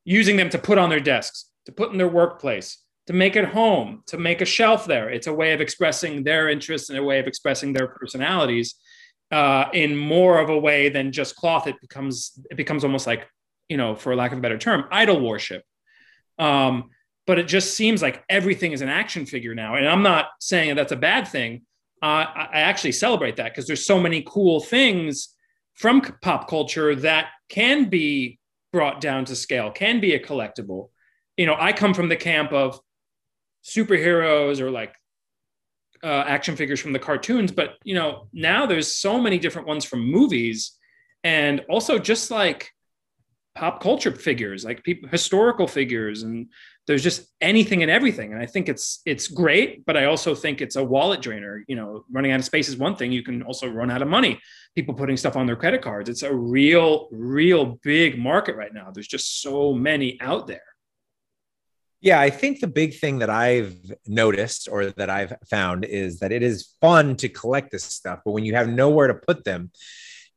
using them to put on their desks, to put in their workplace, to make it home, to make a shelf there. It's a way of expressing their interests and a way of expressing their personalities uh, in more of a way than just cloth. It becomes it becomes almost like you know, for lack of a better term, idol worship. Um, but it just seems like everything is an action figure now, and I'm not saying that that's a bad thing. Uh, I actually celebrate that because there's so many cool things from pop culture that can be brought down to scale can be a collectible. You know, I come from the camp of superheroes or like uh, action figures from the cartoons, but you know, now there's so many different ones from movies and also just like pop culture figures, like people, historical figures, and there's just anything and everything. And I think it's it's great, but I also think it's a wallet drainer. You know, running out of space is one thing. You can also run out of money. People putting stuff on their credit cards. It's a real, real big market right now. There's just so many out there. Yeah, I think the big thing that I've noticed or that I've found is that it is fun to collect this stuff, but when you have nowhere to put them,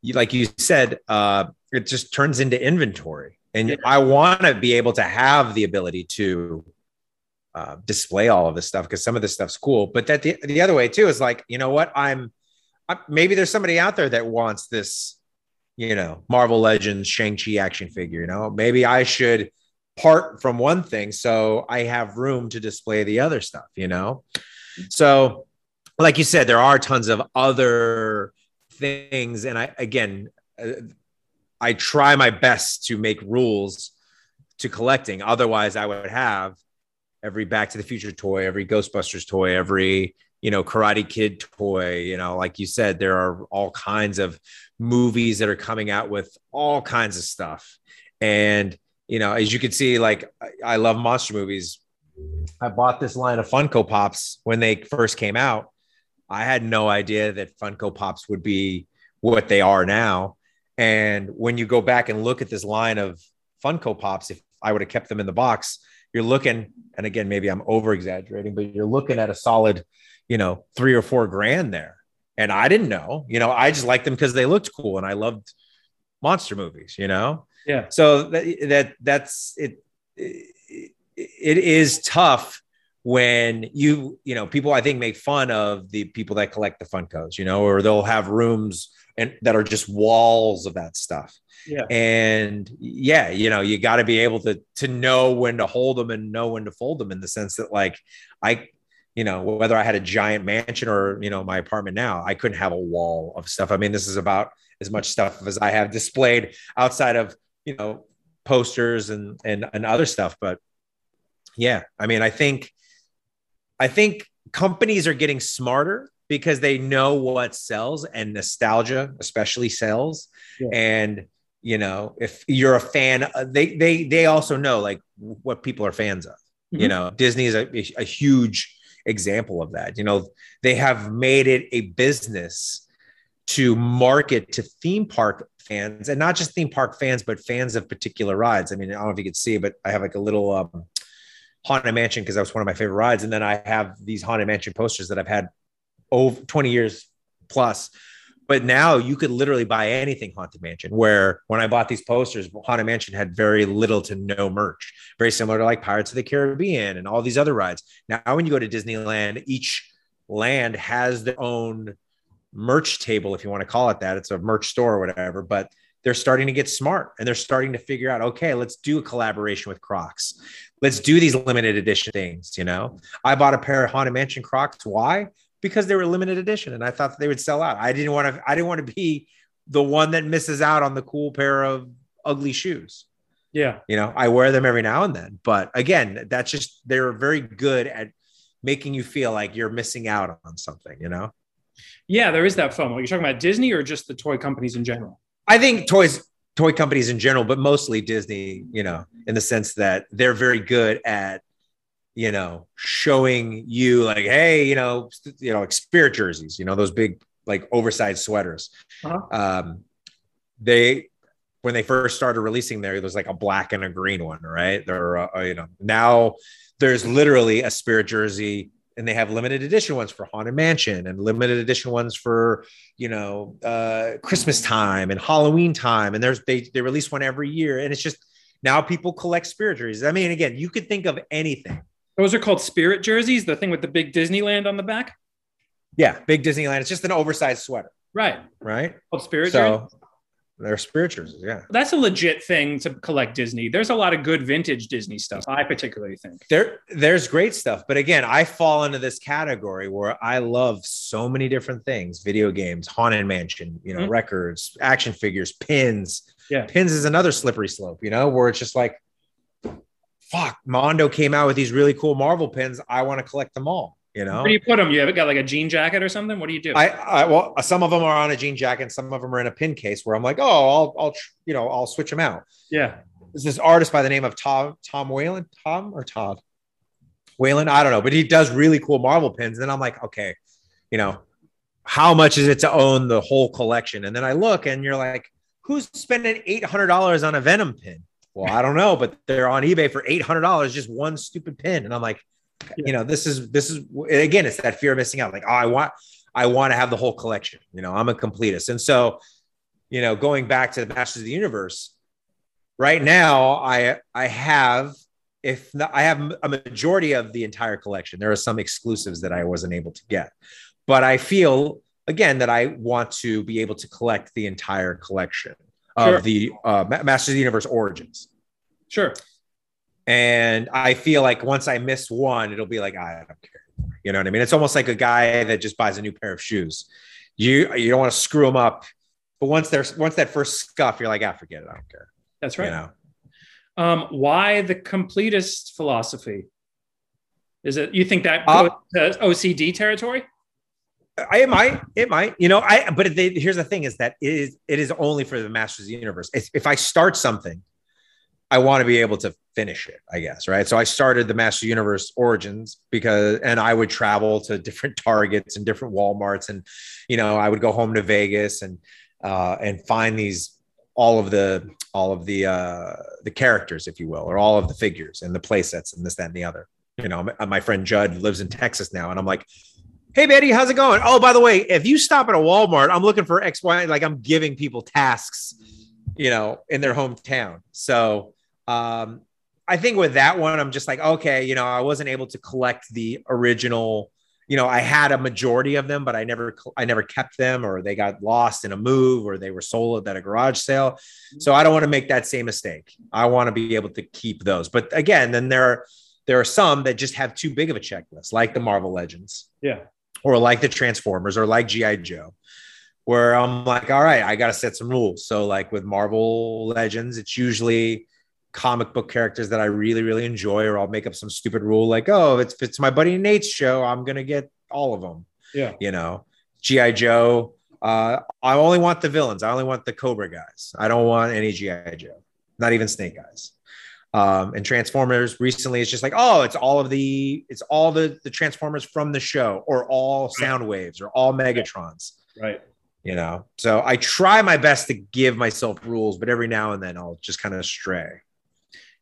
you, like you said, uh, it just turns into inventory. And yeah. I want to be able to have the ability to uh, display all of this stuff because some of this stuff's cool. But that the, the other way too is like, you know what? I'm I, maybe there's somebody out there that wants this, you know, Marvel Legends Shang-Chi action figure. You know, maybe I should part from one thing so I have room to display the other stuff, you know? So like you said, there are tons of other things, and I again, uh, I try my best to make rules to collecting. Otherwise, I would have every Back to the Future toy, every Ghostbusters toy, every you know Karate Kid toy. You know, like you said, there are all kinds of movies that are coming out with all kinds of stuff, and you know, as you can see, like I love monster movies. I bought this line of Funko Pops when they first came out. I had no idea that Funko Pops would be what they are now. And when you go back and look at this line of Funko Pops, if I would have kept them in the box, you're looking, and again, maybe I'm over exaggerating, but you're looking at a solid, you know, three or four grand there. And I didn't know, you know, I just liked them because they looked cool and I loved monster movies, you know? Yeah. So that, that that's it, it. It is tough when you you know people I think make fun of the people that collect the Funkos, you know, or they'll have rooms and that are just walls of that stuff. Yeah. And yeah, you know, you got to be able to to know when to hold them and know when to fold them in the sense that like I you know, whether I had a giant mansion or, you know, my apartment now, I couldn't have a wall of stuff. I mean, this is about as much stuff as I have displayed outside of you know posters and and and other stuff but yeah i mean i think i think companies are getting smarter because they know what sells and nostalgia especially sells yeah. and you know if you're a fan uh, they they they also know like what people are fans of mm-hmm. you know disney is a, a huge example of that you know they have made it a business to market to theme park fans and not just theme park fans, but fans of particular rides. I mean, I don't know if you could see, but I have like a little um, Haunted Mansion because that was one of my favorite rides. And then I have these Haunted Mansion posters that I've had over 20 years plus. But now you could literally buy anything Haunted Mansion. Where when I bought these posters, Haunted Mansion had very little to no merch, very similar to like Pirates of the Caribbean and all these other rides. Now, when you go to Disneyland, each land has their own merch table, if you want to call it that. It's a merch store or whatever, but they're starting to get smart and they're starting to figure out, okay, let's do a collaboration with Crocs. Let's do these limited edition things. You know, I bought a pair of Haunted Mansion Crocs. Why? Because they were limited edition and I thought they would sell out. I didn't want to, I didn't want to be the one that misses out on the cool pair of ugly shoes. Yeah. You know, I wear them every now and then. But again, that's just, they're very good at making you feel like you're missing out on something, you know? Yeah, there is that FOMO. You're talking about Disney or just the toy companies in general? I think toys, toy companies in general, but mostly Disney, you know, in the sense that they're very good at, you know, showing you like, hey, you know, you know, like spirit jerseys, you know, those big like oversized sweaters. Uh-huh. Um, they when they first started releasing there, there's like a black and a green one, right? There, uh, you know, now there's literally a spirit jersey and they have limited edition ones for haunted mansion and limited edition ones for you know uh, christmas time and halloween time and there's they they release one every year and it's just now people collect spirit jerseys i mean again you could think of anything those are called spirit jerseys the thing with the big disneyland on the back yeah big disneyland it's just an oversized sweater right right called spirit so, they're spirituals, yeah. That's a legit thing to collect Disney. There's a lot of good vintage Disney stuff. I particularly think there there's great stuff, but again, I fall into this category where I love so many different things: video games, haunted mansion, you know, mm-hmm. records, action figures, pins. Yeah, pins is another slippery slope, you know, where it's just like, fuck, Mondo came out with these really cool Marvel pins. I want to collect them all. You know, where do you put them? You have got like a jean jacket or something? What do you do? I, I well, some of them are on a jean jacket, some of them are in a pin case where I'm like, oh, I'll, I'll, you know, I'll switch them out. Yeah. There's this artist by the name of Tom, Tom Whalen, Tom or Todd Whalen, I don't know, but he does really cool Marvel pins. And then I'm like, okay, you know, how much is it to own the whole collection? And then I look, and you're like, who's spending eight hundred dollars on a Venom pin? Well, I don't know, but they're on eBay for eight hundred dollars, just one stupid pin, and I'm like you know this is this is again it's that fear of missing out. Like oh i want i want to have the whole collection. You know i'm a completist. And so you know going back to the masters of the universe right now i i have if not, i have a majority of the entire collection. There are some exclusives that i wasn't able to get. But i feel again that i want to be able to collect the entire collection of the uh, masters of the universe origins sure and I feel like once I miss one, it'll be like, I don't care. You know what I mean? It's almost like a guy that just buys a new pair of shoes. You you don't want to screw them up, but once there's once that first scuff, you're like, ah, forget it. I don't care. That's right. You know? Um, why the completist philosophy? Is it you think that Uh, OCD territory? I, it might, it might, you know, I, but they, here's the thing is that it is, it is only for the masters of the universe. If, if I start something, I want to be able to finish it, I guess. Right. So I started the master universe origins because, and I would travel to different targets and different Walmarts. And, you know, I would go home to Vegas and, uh, and find these, all of the, all of the, uh, the characters, if you will, or all of the figures and the play sets and this, that, and the other. You know, my friend Judd lives in Texas now. And I'm like, Hey, Betty, how's it going? Oh, by the way, if you stop at a Walmart, I'm looking for X, Y, like I'm giving people tasks, you know, in their hometown. So um, I think with that one, I'm just like, okay, you know, I wasn't able to collect the original. You know, I had a majority of them, but I never, I never kept them, or they got lost in a move, or they were sold at a garage sale. So I don't want to make that same mistake. I want to be able to keep those. But again, then there are there are some that just have too big of a checklist, like the Marvel Legends Yeah. Or like the Transformers or like G.I. Joe, where I'm like, all right, I got to set some rules. So, like with Marvel Legends, it's usually comic book characters that I really, really enjoy, or I'll make up some stupid rule like, oh, if it's my buddy Nate's show, I'm going to get all of them. Yeah. You know, G.I. Joe. Uh, I only want the villains. I only want the Cobra guys. I don't want any G.I. Joe, not even Snake Eyes. Um, and Transformers recently it's just like, oh, it's all of the it's all the the Transformers from the show, or all Soundwaves, or all Megatrons. Right. You know, so I try my best to give myself rules, but every now and then I'll just kind of stray.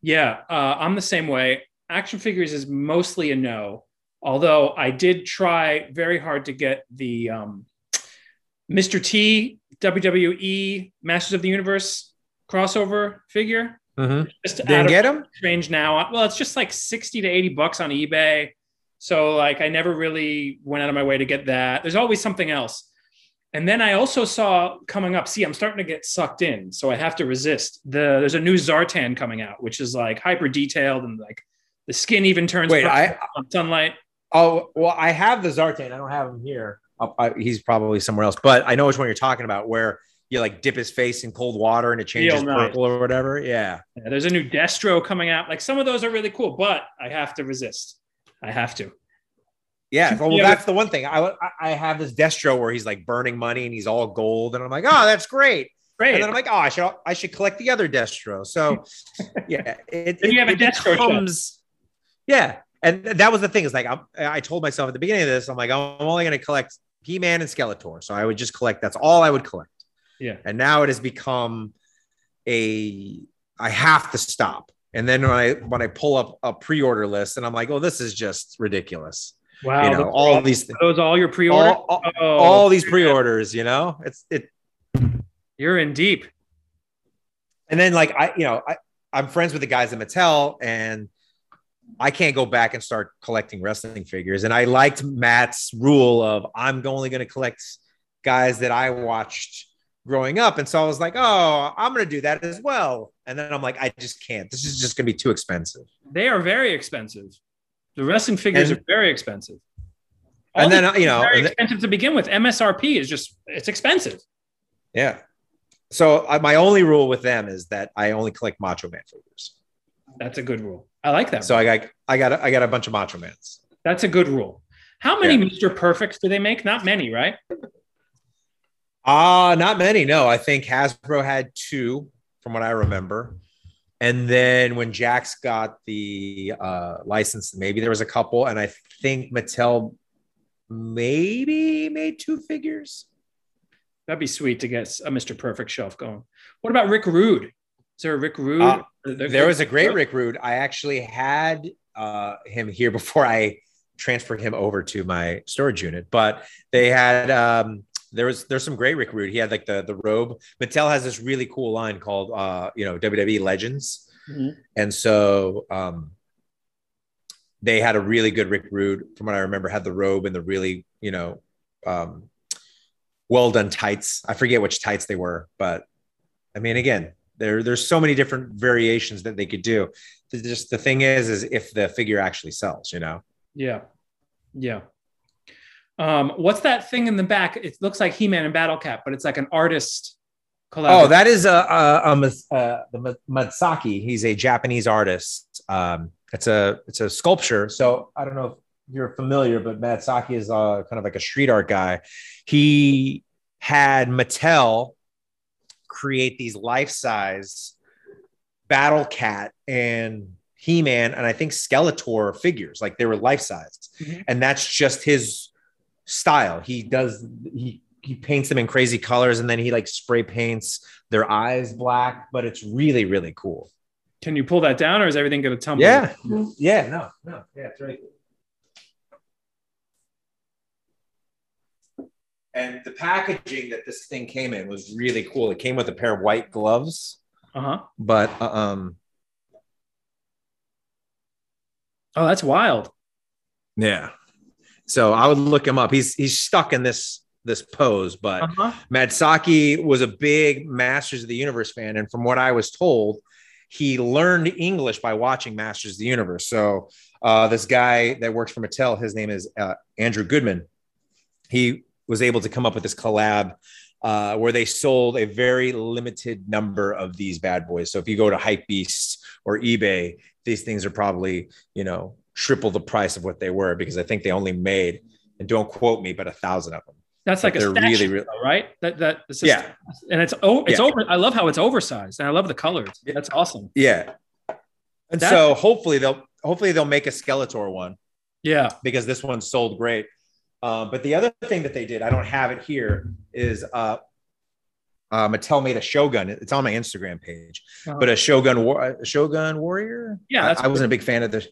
Yeah, uh, I'm the same way. Action figures is mostly a no, although I did try very hard to get the um, Mr. T WWE Masters of the Universe crossover figure. Mm-hmm. Just Didn't get them. range now. Well, it's just like 60 to 80 bucks on eBay. So like I never really went out of my way to get that. There's always something else. And then I also saw coming up, see, I'm starting to get sucked in. So I have to resist. The there's a new Zartan coming out, which is like hyper detailed and like the skin even turns Wait, I on sunlight. oh well, I have the Zartan. I don't have him here. I, he's probably somewhere else, but I know which one you're talking about, where you like dip his face in cold water and it changes purple or whatever. Yeah. Yeah, there's a new Destro coming out. Like some of those are really cool, but I have to resist. I have to. Yeah, well, Yeah, that's the one thing. I I- I have this Destro where he's like burning money and he's all gold, and I'm like, oh, that's great. Great. And then I'm like, oh, I should I should collect the other Destro. So yeah, it, Then you have a Destro becomes- Yeah, and that was the thing. Is like I'm, I told myself at the beginning of this, I'm like, I'm only going to collect He-Man and Skeletor, so I would just collect. That's all I would collect. Yeah. And now it has become a I have to stop. And then when I when I pull up a pre-order list, and I'm like, oh, this is just ridiculous. wow. you know, those all these Are those all your pre-order? all, all, Oh, all these pre-orders, you know, it's it You're in deep. and then like I, you know, I, I'm friends with the guys at Mattel and I can't go back and start collecting wrestling figures. And I liked Matt's rule of I'm only going to collect guys that I watched growing up. And so I was like, oh, I'm going to do that as well. And then I'm like, I just can't. This is just going to be too expensive. They are very expensive. The wrestling figures And- are very expensive. And then, uh, you know, very expensive to begin with. MSRP is just it's expensive. yeah. So I, my only rule with them is that I only collect Macho Man figures. That's a good rule. I like that. So rule. I got, I got, I got a bunch of Macho Mans. That's a good rule. How many Yeah. Mr. Perfects do they make? Not many, right? Uh not many. No, I think Hasbro had two from what I remember. And then when Jakks got the uh, license, maybe there was a couple. And I think Mattel maybe made two figures. That'd be sweet to get a Mr. Perfect shelf going. What about Rick Rude? Is there a Rick Rude? Uh, There- There was a great Rick Rude. I actually had uh, him here before I transferred him over to my storage unit, but they had um, there was there's some great Rick Rude. He had like the the robe. Mattel has this really cool line called uh, you know WWE Legends, Mhm. and so um, they had a really good Rick Rude. From what I remember, had the robe and the really you know um, well done tights. I forget which tights they were, but I mean, again, there there's so many different variations that they could do. The- Just the thing is, is if the figure actually sells, you know. Yeah. Yeah. Um, what's that thing in the back? It looks like He-Man and Battle Cat, but it's like an artist collab. Oh, that is a, a, a, Mas- uh, the Madsaki. He's a Japanese artist. Um, it's a it's a sculpture. So I don't know if you're familiar, but Madsaki is uh, kind of like a street art guy. He had Mattel create these life size Battle Cat and He Man and I think Skeletor figures, like they were life size, Mhm. and that's just his style. He does he he paints them in crazy colors and then he like spray paints their eyes black, but it's really really cool. Can you pull that down, or is everything going to tumble? Yeah, yeah, no, no, yeah, it's right. And the packaging that this thing came in was really cool. It came with a pair of white gloves, Uh huh. but uh, um, Oh, that's wild. yeah. So I would look him up. He's he's stuck in this this pose, but Uh huh. Madsaki was a big Masters of the Universe fan, and from what I was told, he learned English by watching Masters of the Universe. So uh, this guy that works for Mattel, his name is uh, Andrew Goodman. He was able to come up with this collab uh, where they sold a very limited number of these bad boys. So if you go to Hypebeast or eBay, these things are probably you know triple the price of what they were because I think they only made and don't quote me, but a thousand of them. That's like a They're statue, really, really- though, right? That that just- Yeah. and it's oh, it's Yeah. over. I love how it's oversized, and I love the colors. That's awesome. Yeah. And so hopefully they'll hopefully they'll make a Skeletor one Yeah. because this one sold great. Um, but the other thing that they did, I don't have it here, is uh, uh, Mattel made a Shogun. It's on my Instagram page, Uh-huh. but a Shogun war, a Shogun Warrior. Yeah, I- that's I, wasn't a big fan of this,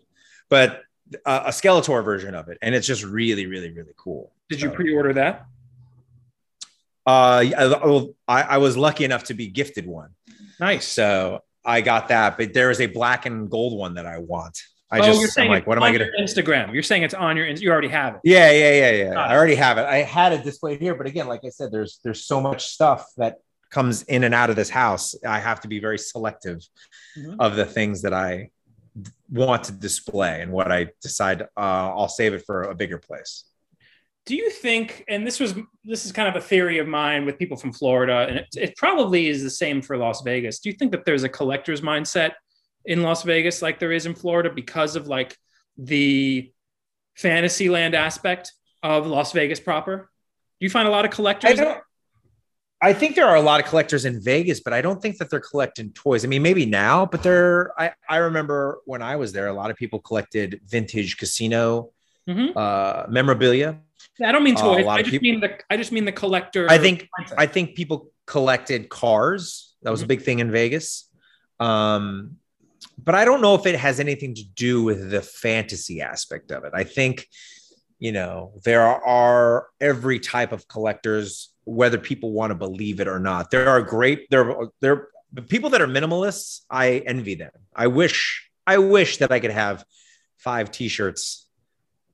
but uh, a Skeletor version of it, and it's just really, really, really cool. Did you pre-order that? Uh, I, I, I was lucky enough to be gifted one, Nice. so I got that. But there is a black and gold one that I want. I oh, just, you're I'm like, what am I gonna? Instagram? You're saying it's on your. You already have it. Yeah, yeah, yeah, yeah. I already have it. I had it displayed here, but again, like I said, there's there's so much stuff that comes in and out of this house. I have to be very selective Mhm. of the things that I want to display and what I decide. Uh, I'll save it for a bigger place. Do you think? And this was this is kind of a theory of mine with people from Florida, and it, it probably is the same for Las Vegas. Do you think that there's a collector's mindset in Las Vegas like there is in Florida because of like the Fantasyland aspect of Las Vegas proper? Do you find a lot of collectors? I don't. I think there are a lot of collectors in Vegas, but I don't think that they're collecting toys. I mean, maybe now, but they're. I I remember when I was there, a lot of people collected vintage casino Mhm. uh, memorabilia. I don't mean Uh, toys. lot I just people- mean the. I just mean the collector. I think mindset. I think people collected cars. That was a big thing in Vegas. Um, but I don't know if it has anything to do with the fantasy aspect of it. I think, you know, there are every type of collectors, whether people want to believe it or not. There are great, there, there, the people that are minimalists, I envy them. I wish, I wish that I could have five t-shirts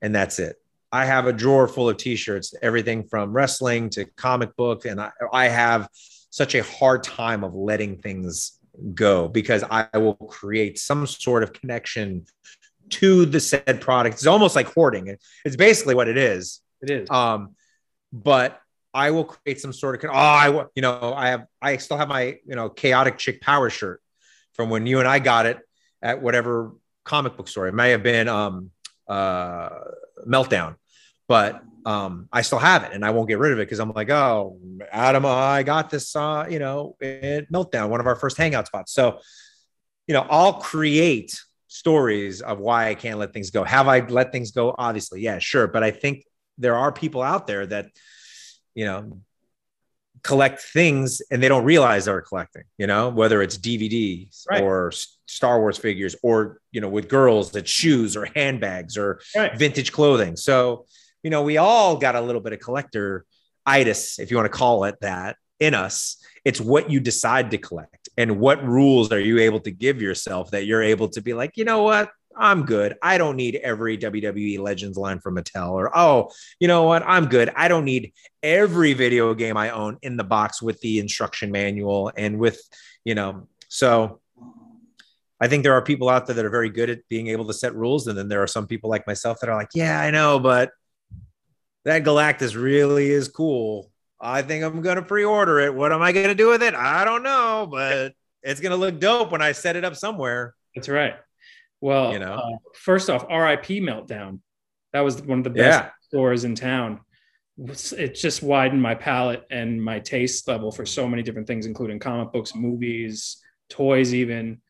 and that's it. I have a drawer full of t-shirts, everything from wrestling to comic book, and I, I have such a hard time of letting things go because I will create some sort of connection to the said product. It's almost like hoarding. It's basically what it is. it is. Um, but I will create some sort of oh, I you know I have I still have my you know chaotic chick power shirt from when you and I got it at whatever comic book store. It may have been um uh meltdown, but um I still have it and I won't get rid of it because I'm like, oh Adam, I got this uh, you know, at meltdown, one of our first hangout spots. So, you know, I'll create stories of why I can't let things go. Have I let things go? Obviously, yeah, sure. But I think there are people out there that, you know, collect things and they don't realize they're collecting, you know, whether it's DVDs Right. or Star Wars figures or, you know, with girls, it's shoes or handbags or Right. vintage clothing. So, you know, we all got a little bit of collector itis, if you want to call it that, in us. It's what you decide to collect and what rules are you able to give yourself that you're able to be like, you know what? I'm good. I don't need every WWE Legends line from Mattel, or oh, you know what? I'm good. I don't need every video game I own in the box with the instruction manual and with, you know, so I think there are people out there that are very good at being able to set rules. And then there are some people like myself that are like, yeah, I know, but that Galactus really is cool. I think I'm going to pre-order it. What am I going to do with it? I don't know, but it's going to look dope when I set it up somewhere. That's right. Well, you know, uh, first off, RIP Meltdown. That was one of the best yeah. stores in town. It just widened my palate and my taste level for so many different things, including comic books, movies, toys, even.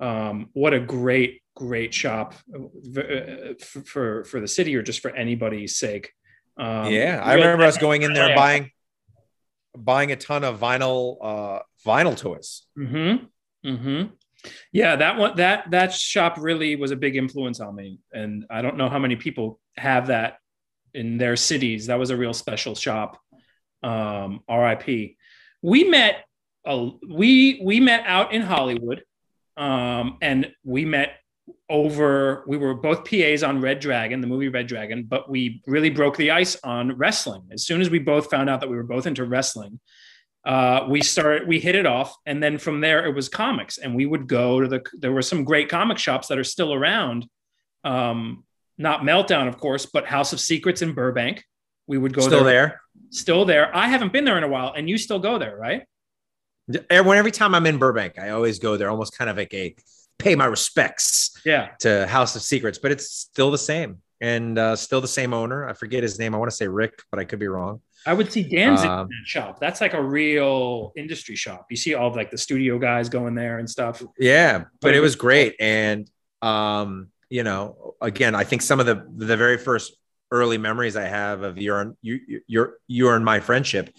Um, what a great, great shop uh, for for the city or just for anybody's sake. Um, yeah, I remember us going in there and buying buying a ton of vinyl uh, vinyl toys. Mm-hmm. Mm-hmm. Yeah, that one that that shop really was a big influence on me, and I don't know how many people have that in their cities. That was a real special shop. Um, R.I.P. We met. Uh, we we met out in Hollywood, um, and we met over we were both PAs on Red Dragon, the movie Red Dragon, but we really broke the ice on wrestling. As soon as we both found out that we were both into wrestling, uh, we started we hit it off, and then from there it was comics, and we would go to the. There were some great comic shops that are still around. Um, not Meltdown, of course, but House of Secrets in Burbank. We would go still there. there. Still there. I haven't been there in a while, and you still go there, right? Every, every time I'm in Burbank, I always go there, almost kind of like a pay my respects yeah to House of Secrets, but it's still the same and uh, still the same owner. I forget his name. I want to say Rick, but I could be wrong. I would see Danzig um, in that shop. That's like a real industry shop. You see all of like the studio guys going there and stuff. Yeah, but it was great. And um, you know, again, I think some of the the very first early memories I have of your you your your and my friendship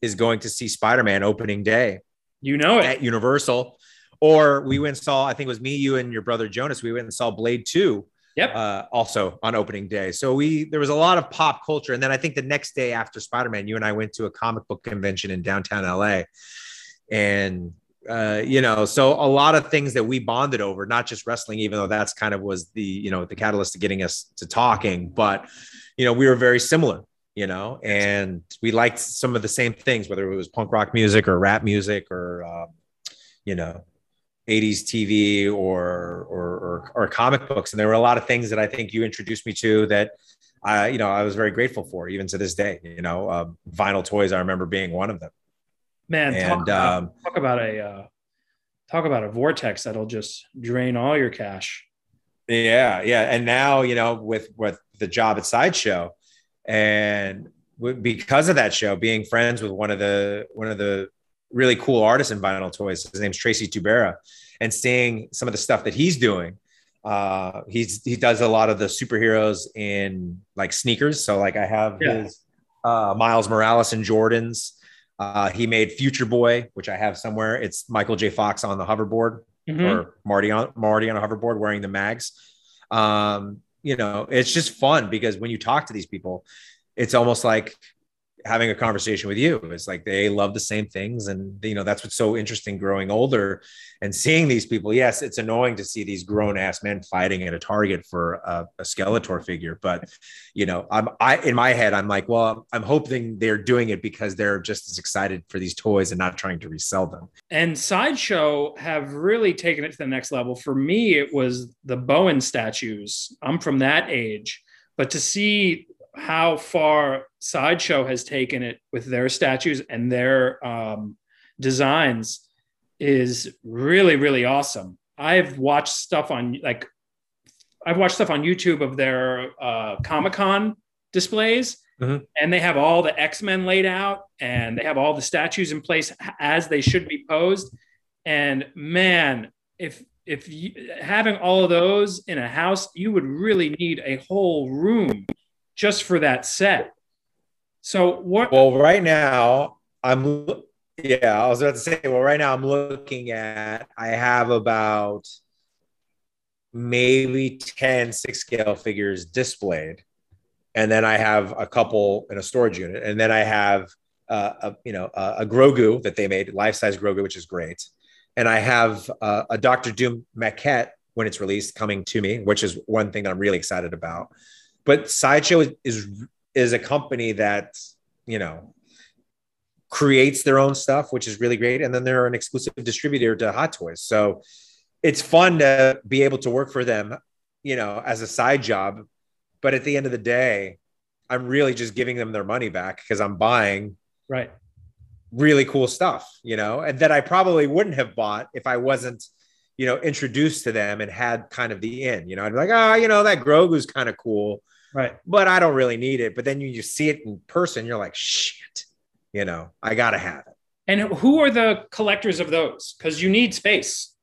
is going to see Spider-Man opening day. You know it at Universal or we went and saw, I think it was me, you, and your brother Jonas. We went and saw Blade 2. Yep. Uh, also on opening day. So we there was a lot of pop culture. And then I think the next day after Spider-Man, you and I went to a comic book convention in downtown LA. And uh, you know, so a lot of things that we bonded over, not just wrestling, even though that's kind of was the, you know, the catalyst to getting us to talking, but you know, we were very similar, you know, and we liked some of the same things, whether it was punk rock music or rap music or, uh, you know, 80s TV or, or, or, or comic books. And there were a lot of things that I think you introduced me to that I, you know, I was very grateful for even to this day, you know, uh, vinyl toys. I remember being one of them. Man, and, talk, about, um, talk about a, uh, talk about a vortex that'll just drain all your cash. Yeah. Yeah. And now, you know, with, with the job at sideshow and because of that show, being friends with one of the, one of the really cool artist in vinyl toys. His name's Tracy Tubera, and seeing some of the stuff that he's doing. Uh, he's he does a lot of the superheroes in like sneakers. So like I have yeah. his uh, Miles Morales and Jordans. Uh, he made Future Boy, which I have somewhere. It's Michael J. Fox on the hoverboard mm-hmm. or Marty on Marty on a hoverboard wearing the mags. Um, you know, it's just fun because when you talk to these people, it's almost like having a conversation with you. It's like they love the same things. And, you know, that's what's so interesting growing older and seeing these people. Yes, it's annoying to see these grown ass men fighting at a target for a, a Skeletor figure. But, you know, I'm, I, in my head, I'm like, well, I'm hoping they're doing it because they're just as excited for these toys and not trying to resell them. And Sideshow have really taken it to the next level. For me, it was the Bowen statues. I'm from that age. But to see how far Sideshow has taken it with their statues and their um, designs is really, really awesome. I've watched stuff on like I've watched stuff on YouTube of their uh, Comic Con displays, mm-hmm. and they have all the X Men laid out, and they have all the statues in place as they should be posed. And man, if if you, having all of those in a house, you would really need a whole room just for that set. So what? Well, right now I'm. Yeah, I was about to say. Well, right now I'm looking at. I have about maybe 10 six scale figures displayed, and then I have a couple in a storage unit, and then I have uh, a you know a, a Grogu that they made life size Grogu, which is great, and I have uh, a Doctor Doom maquette when it's released coming to me, which is one thing that I'm really excited about but sideshow is, is is a company that you know creates their own stuff which is really great. And then they're an exclusive distributor to hot toys. So it's fun to be able to work for them you know as a side job. But at the end of the day I'm really just giving them their money back because I'm buying right. really cool stuff, you know, and that I probably wouldn't have bought if I wasn't, you know, introduced to them and had kind of the in, you know, I'd be like, oh, you know, that Grogu's kind of cool, right? But I don't really need it. But then you just see it in person, you're like, shit, you know, I gotta have it. And who are the collectors of those? Because you need space.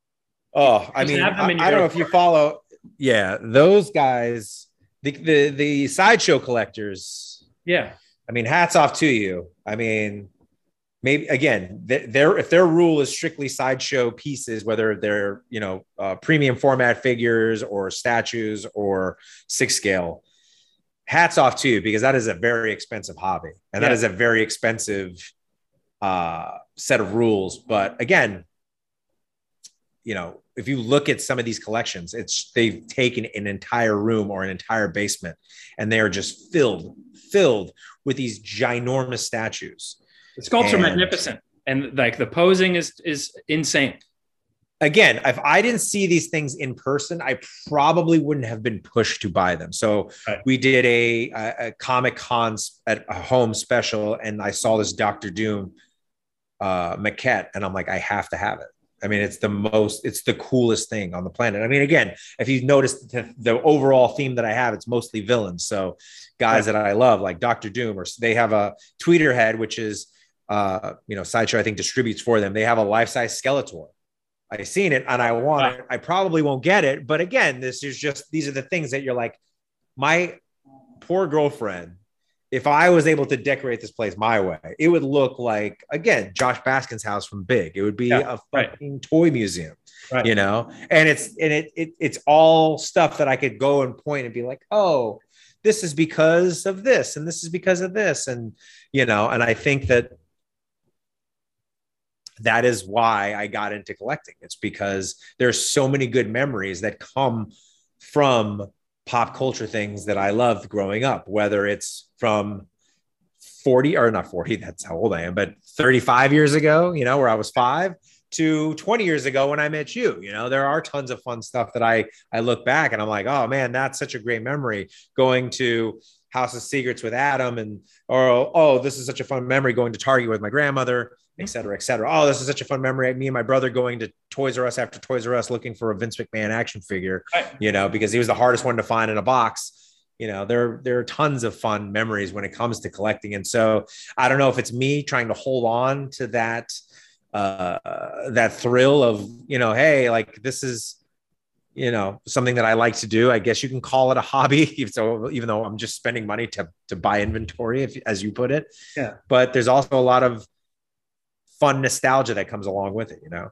Oh, I mean, I, I don't know if you follow. Yeah, those guys, the the the sideshow collectors. Yeah. I mean, hats off to you. I mean, maybe again their if their rule is strictly sideshow pieces whether they're you know uh, premium format figures or statues or six scale hats off to you because that is a very expensive hobby and yeah. that is a very expensive uh, set of rules but again you know if you look at some of these collections it's they've taken an entire room or an entire basement and they are just filled filled with these ginormous statues the sculpts and, are magnificent, and like the posing is is insane. Again, if I didn't see these things in person, I probably wouldn't have been pushed to buy them. So right. we did a, a, a Comic Con at a home special, and I saw this Doctor Doom uh, maquette, and I'm like, I have to have it. I mean, it's the most, it's the coolest thing on the planet. I mean, again, if you've noticed the, the overall theme that I have, it's mostly villains. So guys right. that I love, like Doctor Doom, or they have a Tweeterhead, which is uh, you know, Sideshow, I think distributes for them. They have a life size Skeletor. I've seen it and I want it. I probably won't get it. But again, this is just, these are the things that you're like, my poor girlfriend, if I was able to decorate this place my way, it would look like, again, Josh Baskin's house from Big. It would be yeah, a fucking right. toy museum. Right. You know, and it's and it, it it's all stuff that I could go and point and be like, oh, this is because of this, and this is because of this, and you know, and I think that that is why I got into collecting. It's because there's so many good memories that come from pop culture things that I loved growing up, whether it's from 40 or not 40, that's how old I am, but 35 years ago, you know, where I was five to 20 years ago when I met you. You know, there are tons of fun stuff that I I look back and I'm like, oh man, that's such a great memory going to House of Secrets with Adam and or oh, this is such a fun memory going to Target with my grandmother et cetera, et cetera. Oh, this is such a fun memory. Me and my brother going to Toys R Us after Toys R Us looking for a Vince McMahon action figure, right. you know, because he was the hardest one to find in a box. You know, there, there are tons of fun memories when it comes to collecting. And so I don't know if it's me trying to hold on to that, uh, that thrill of, you know, hey, like this is, you know, something that I like to do. I guess you can call it a hobby. So even though I'm just spending money to, to buy inventory, if, as you put it. Yeah. But there's also a lot of, fun nostalgia that comes along with it, you know?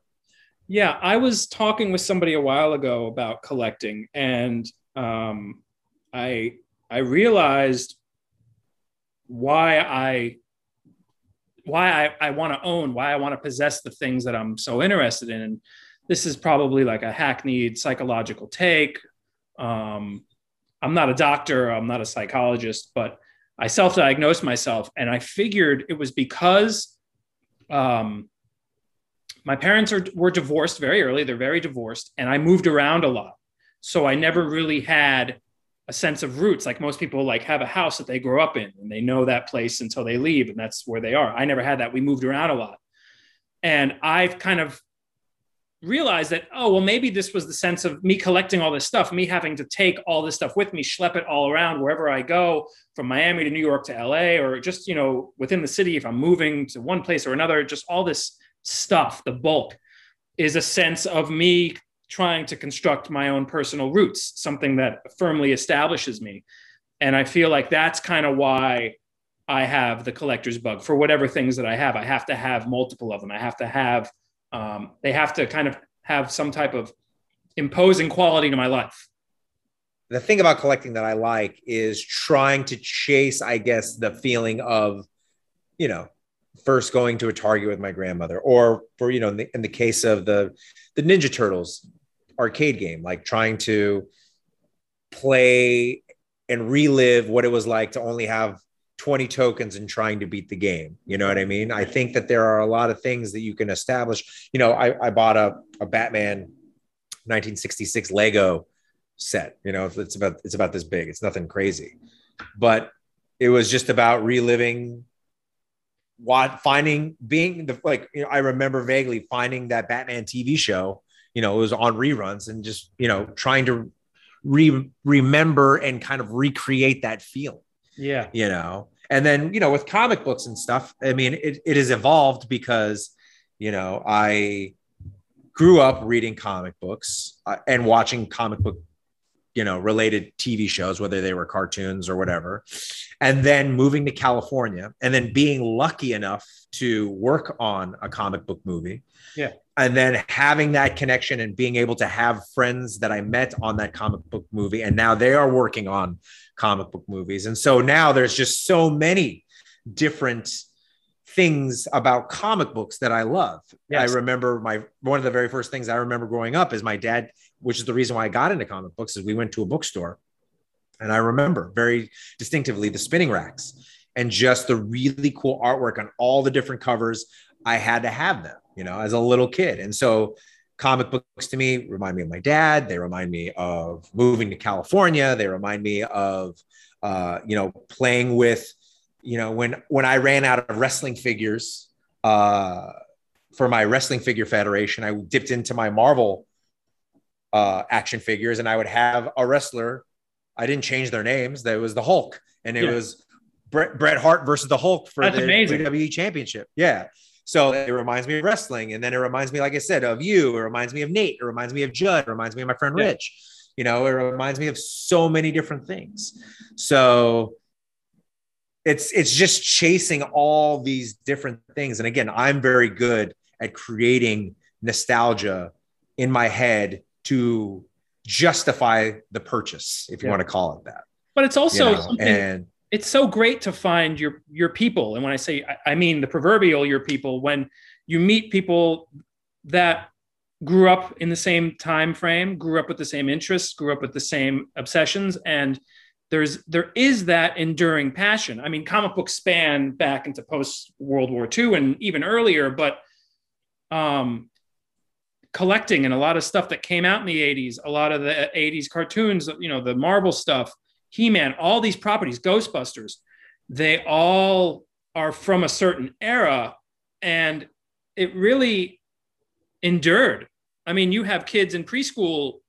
Yeah, I was talking with somebody a while ago about collecting, and um, I I realized why I why I, I want to own, why I want to possess the things that I'm so interested in. And this is probably like a hackneyed psychological take. Um, I'm not a doctor, I'm not a psychologist, but I self diagnosed myself and I figured it was because um, my parents are, were divorced very early. They're very divorced, and I moved around a lot. So I never really had a sense of roots. Like most people, like have a house that they grow up in, and they know that place until they leave, and that's where they are. I never had that. We moved around a lot, and I've kind of realized that oh well maybe this was the sense of me collecting all this stuff me having to take all this stuff with me schlep it all around wherever i go from miami to new york to la or just you know within the city if i'm moving to one place or another just all this stuff the bulk is a sense of me trying to construct my own personal roots something that firmly establishes me. And i feel like that's kind of why i have the collector's bug. For whatever things that i have i have to have multiple of them. I have to have um, they have to kind of have some type of imposing quality to my life. The thing about collecting that I like is trying to chase, I guess, the feeling of, you know, first going to a Target with my grandmother, or for you know, in the, in the case of the the Ninja Turtles arcade game, like trying to play and relive what it was like to only have 20 tokens and trying to beat the game. You know what I mean? I think that there are a lot of things that you can establish. You know, I, I bought a, a Batman 1966 Lego set. You know, it's about it's about this big. It's nothing crazy. But it was just about reliving what finding being the like you know i remember vaguely finding that batman tv show you know it was on reruns and just you know trying to re- remember and kind of recreate that feeling yeah. You know? And then you know with comic books and stuff i mean it, it has evolved because you know i grew up reading comic books uh, and watching comic book you know related tv shows whether they were cartoons or whatever. And then moving to california and then being lucky enough to work on a comic book movie. Yeah. And then having that connection and being able to have friends that i met on that comic book movie and now they are working on comic book movies and so now there's just so many different things about comic books that I love. Yes. I remember my one of the very first things I remember growing up is my dad, which is the reason why I got into comic books, is we went to a bookstore. And I remember very distinctively the spinning racks and just the really cool artwork on all the different covers. I had to have them, you know, as a little kid. And so comic books to me remind me of my dad. They remind me of moving to California. They remind me of, uh, you know, playing with you know, when when I ran out of wrestling figures uh, for my wrestling figure federation, I dipped into my Marvel uh, action figures, and I would have a wrestler. I didn't change their names. That was the Hulk, and it yeah. was Bret, Bret Hart versus the Hulk for That's the amazing. WWE Championship. Yeah. So it reminds me of wrestling. And then it reminds me, like I said, of you. It reminds me of Nate. It reminds me of Judd. It reminds me of my friend yeah. Rich. You know, it reminds me of so many different things. So it's it's just chasing all these different things and again i'm very good at creating nostalgia in my head to justify the purchase if you yeah. want to call it that but it's also you know? something and it's so great to find your your people and when i say I, I mean the proverbial your people when you meet people that grew up in the same time frame grew up with the same interests grew up with the same obsessions and there's there is that enduring passion. I mean, comic books span back into post World War II and even earlier, but um, collecting and a lot of stuff that came out in the 80s, a lot of the 80s cartoons, you know, the Marvel stuff, He-Man, all these properties, Ghostbusters, they all are from a certain era and it really endured. I mean, you have kids in preschool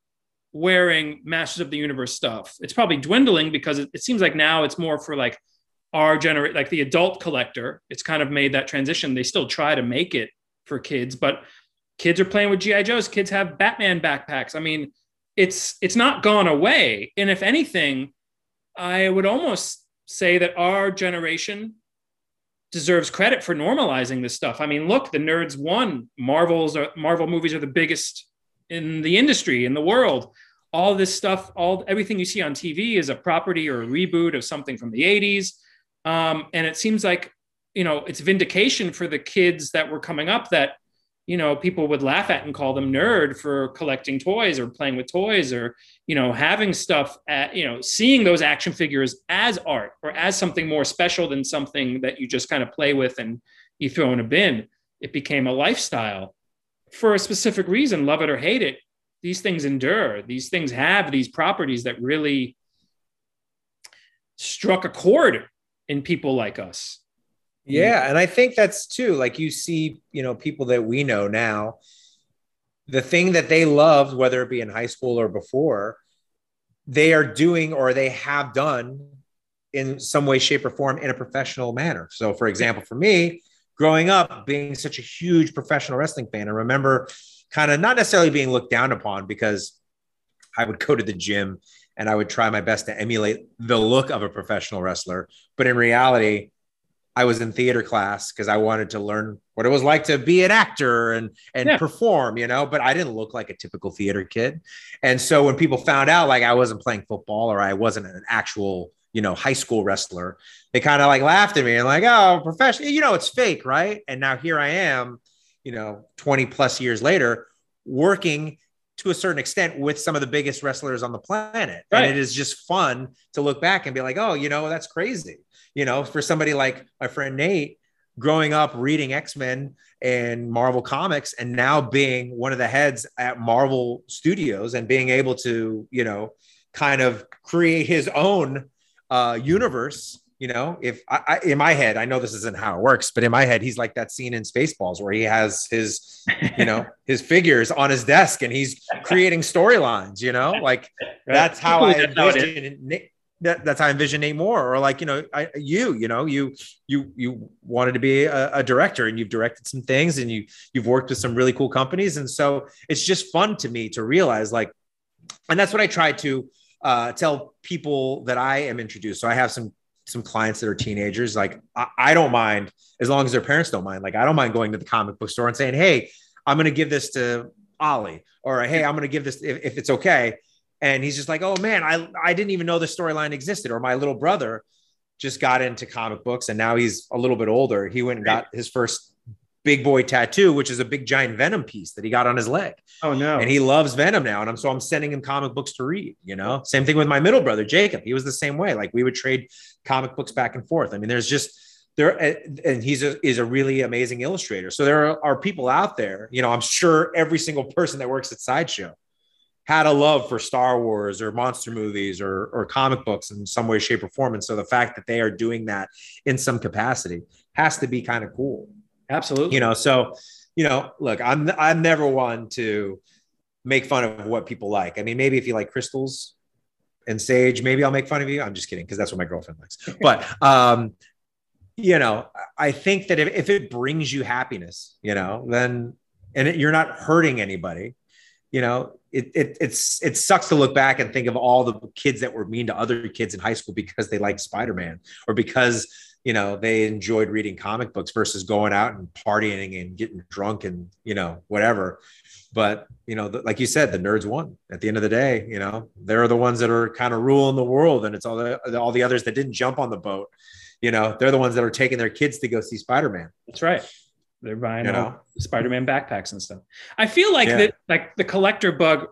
wearing Masters of the Universe stuff. It's probably dwindling because it, it seems like now it's more for like our generation, like the adult collector. It's kind of made that transition. They still try to make it for kids, but kids are playing with GI Joes. Kids have Batman backpacks. I mean, it's it's not gone away. And if anything, I would almost say that our generation deserves credit for normalizing this stuff. I mean, look, the nerds won. Marvel's are, Marvel movies are the biggest in the industry in the world all this stuff all everything you see on tv is a property or a reboot of something from the 80s um, and it seems like you know it's vindication for the kids that were coming up that you know people would laugh at and call them nerd for collecting toys or playing with toys or you know having stuff at you know seeing those action figures as art or as something more special than something that you just kind of play with and you throw in a bin it became a lifestyle for a specific reason, love it or hate it, these things endure. These things have these properties that really struck a chord in people like us. Yeah, mm-hmm. and I think that's too like you see, you know, people that we know now, the thing that they loved, whether it be in high school or before, they are doing or they have done in some way, shape, or form in a professional manner. So, for example, for me, growing up being such a huge professional wrestling fan, I remember kind of not necessarily being looked down upon because I would go to the gym and I would try my best to emulate the look of a professional wrestler. But in reality, I was in theater class because I wanted to learn what it was like to be an actor and and yeah. perform, you know. But I didn't look like a typical theater kid, and so when people found out like I wasn't playing football or I wasn't an actual you know, high school wrestler. They kind of like laughed at me and like, oh, professional, you know, it's fake, right? And now here I am, you know, 20 plus years later, working to a certain extent with some of the biggest wrestlers on the planet. Right. And it is just fun to look back and be like, oh, you know, that's crazy. You know, for somebody like my friend Nate, growing up reading X-Men and Marvel comics and now being one of the heads at Marvel Studios and being able to, you know, kind of create his own uh, universe You know, if I, I, in my head, I know this isn't how it works, but in my head, he's like that scene in Spaceballs where he has his, you know, his figures on his desk and he's creating storylines. You know, like that's how I envision that, that's how I envision Nate Moore, or like you know, I, you, you know, you you you wanted to be a, a director and you've directed some things and you you've worked with some really cool companies, and so it's just fun to me to realize like, and that's what I try to uh, tell people that I am introduced. So I have some some clients that are teenagers. Like I, I, don't mind as long as their parents don't mind. Like I don't mind going to the comic book store and saying, "Hey, I'm going to give this to Ollie," or "Hey, I'm going to give this if, if it's okay." And he's just like, "Oh man, I I didn't even know the storyline existed." Or my little brother just got into comic books and now he's a little bit older. He went and got his first big boy tattoo, which is a big giant Venom piece that he got on his leg. Oh no! And he loves Venom now, and I'm so I'm sending him comic books to read. You know, same thing with my middle brother Jacob. He was the same way. Like we would trade comic books back and forth. I mean, there's just there, and he's a is a really amazing illustrator. So there are, are people out there. You know, I'm sure every single person that works at Sideshow had a love for Star Wars or monster movies or, or comic books in some way, shape, or form. And so the fact that they are doing that in some capacity has to be kind of cool. Absolutely. You know, so, you know, look, I'm I'm never one to make fun of what people like. I mean, maybe if you like crystals and sage, maybe I'll make fun of you. I'm just kidding because that's what my girlfriend likes. But um, you know, I think that if, if it brings you happiness, you know, then and it, you're not hurting anybody, you know, it, it it's it sucks to look back and think of all the kids that were mean to other kids in high school because they like Spider-Man or because you know they enjoyed reading comic books versus going out and partying and getting drunk and you know whatever. But you know the, like you said the nerds won. At the end of the day you know they're the ones that are kind of ruling the world and it's all the all the others that didn't jump on the boat. You know they're the ones that are taking their kids to go see spider-man. That's right. They're buying you know? spider-man backpacks and stuff. I feel like yeah. that like the collector bug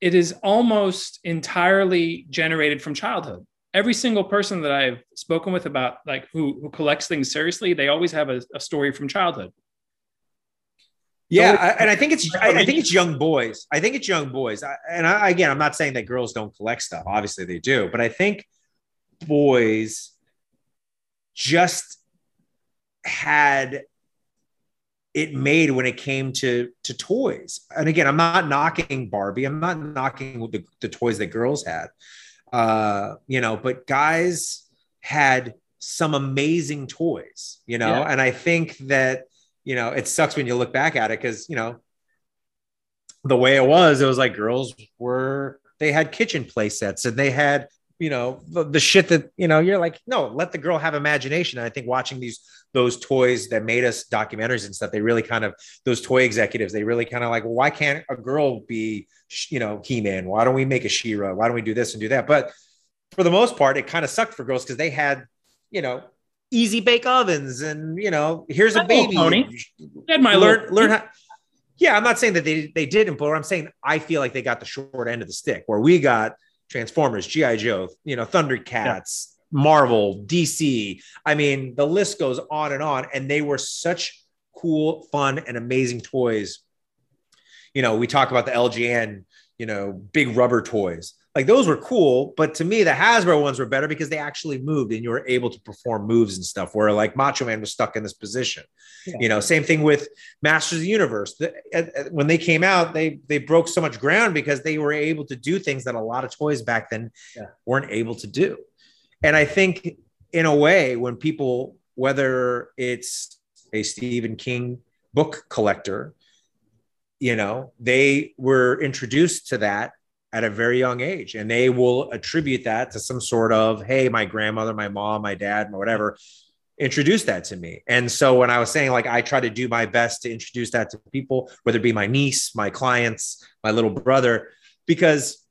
it is almost entirely generated from childhood every single person that I've spoken with about like who who collects things seriously, they always have a, a story from childhood. Yeah, I, and I think it's I, I, think it's young boys. I think it's young boys. I, and I, again, I'm not saying that girls don't collect stuff. Obviously, they do, but I think boys just had it made when it came to to toys. And again, I'm not knocking Barbie. I'm not knocking the, the toys that girls had. Uh, you know, but guys had some amazing toys, you know, yeah. and I think that, you know, it sucks when you look back at it because, you know, the way it was, it was like girls were, they had kitchen play sets and they had, you know, the, the shit that, you know, you're like, no, let the girl have imagination. And I think watching these those toys that made us documentaries and stuff they really kind of those toy executives they really kind of like well, why can't a girl be you know he-man? Why don't we make a She-Ra? Why don't we do this and do that? But for the most part it kind of sucked for girls because they had you know easy bake ovens and you know here's a baby. pony. Had my learn learn how yeah i'm not saying that they they didn't but i'm saying i feel like they got the short end of the stick where we got transformers gi joe you know thundercats Marvel, DC. I mean, the list goes on and on. And they were such cool, fun, and amazing toys. You know, we talk about the LJN, you know, big rubber toys. Like those were cool, but to me, the Hasbro ones were better because they actually moved and you were able to perform moves and stuff. Where like Macho Man was stuck in this position, yeah. you know. Same thing with Masters of the Universe. The, uh, uh, when they came out, they they broke so much ground because they were able to do things that a lot of toys back then yeah. weren't able to do. And I think, in a way, when people, whether it's a Stephen King book collector, you know, they were introduced to that at a very young age and they will attribute that to some sort of, hey, my grandmother, my mom, my dad, or whatever introduced that to me. And so when I was saying, like, I try to do my best to introduce that to people, whether it be my niece, my clients, my little brother, because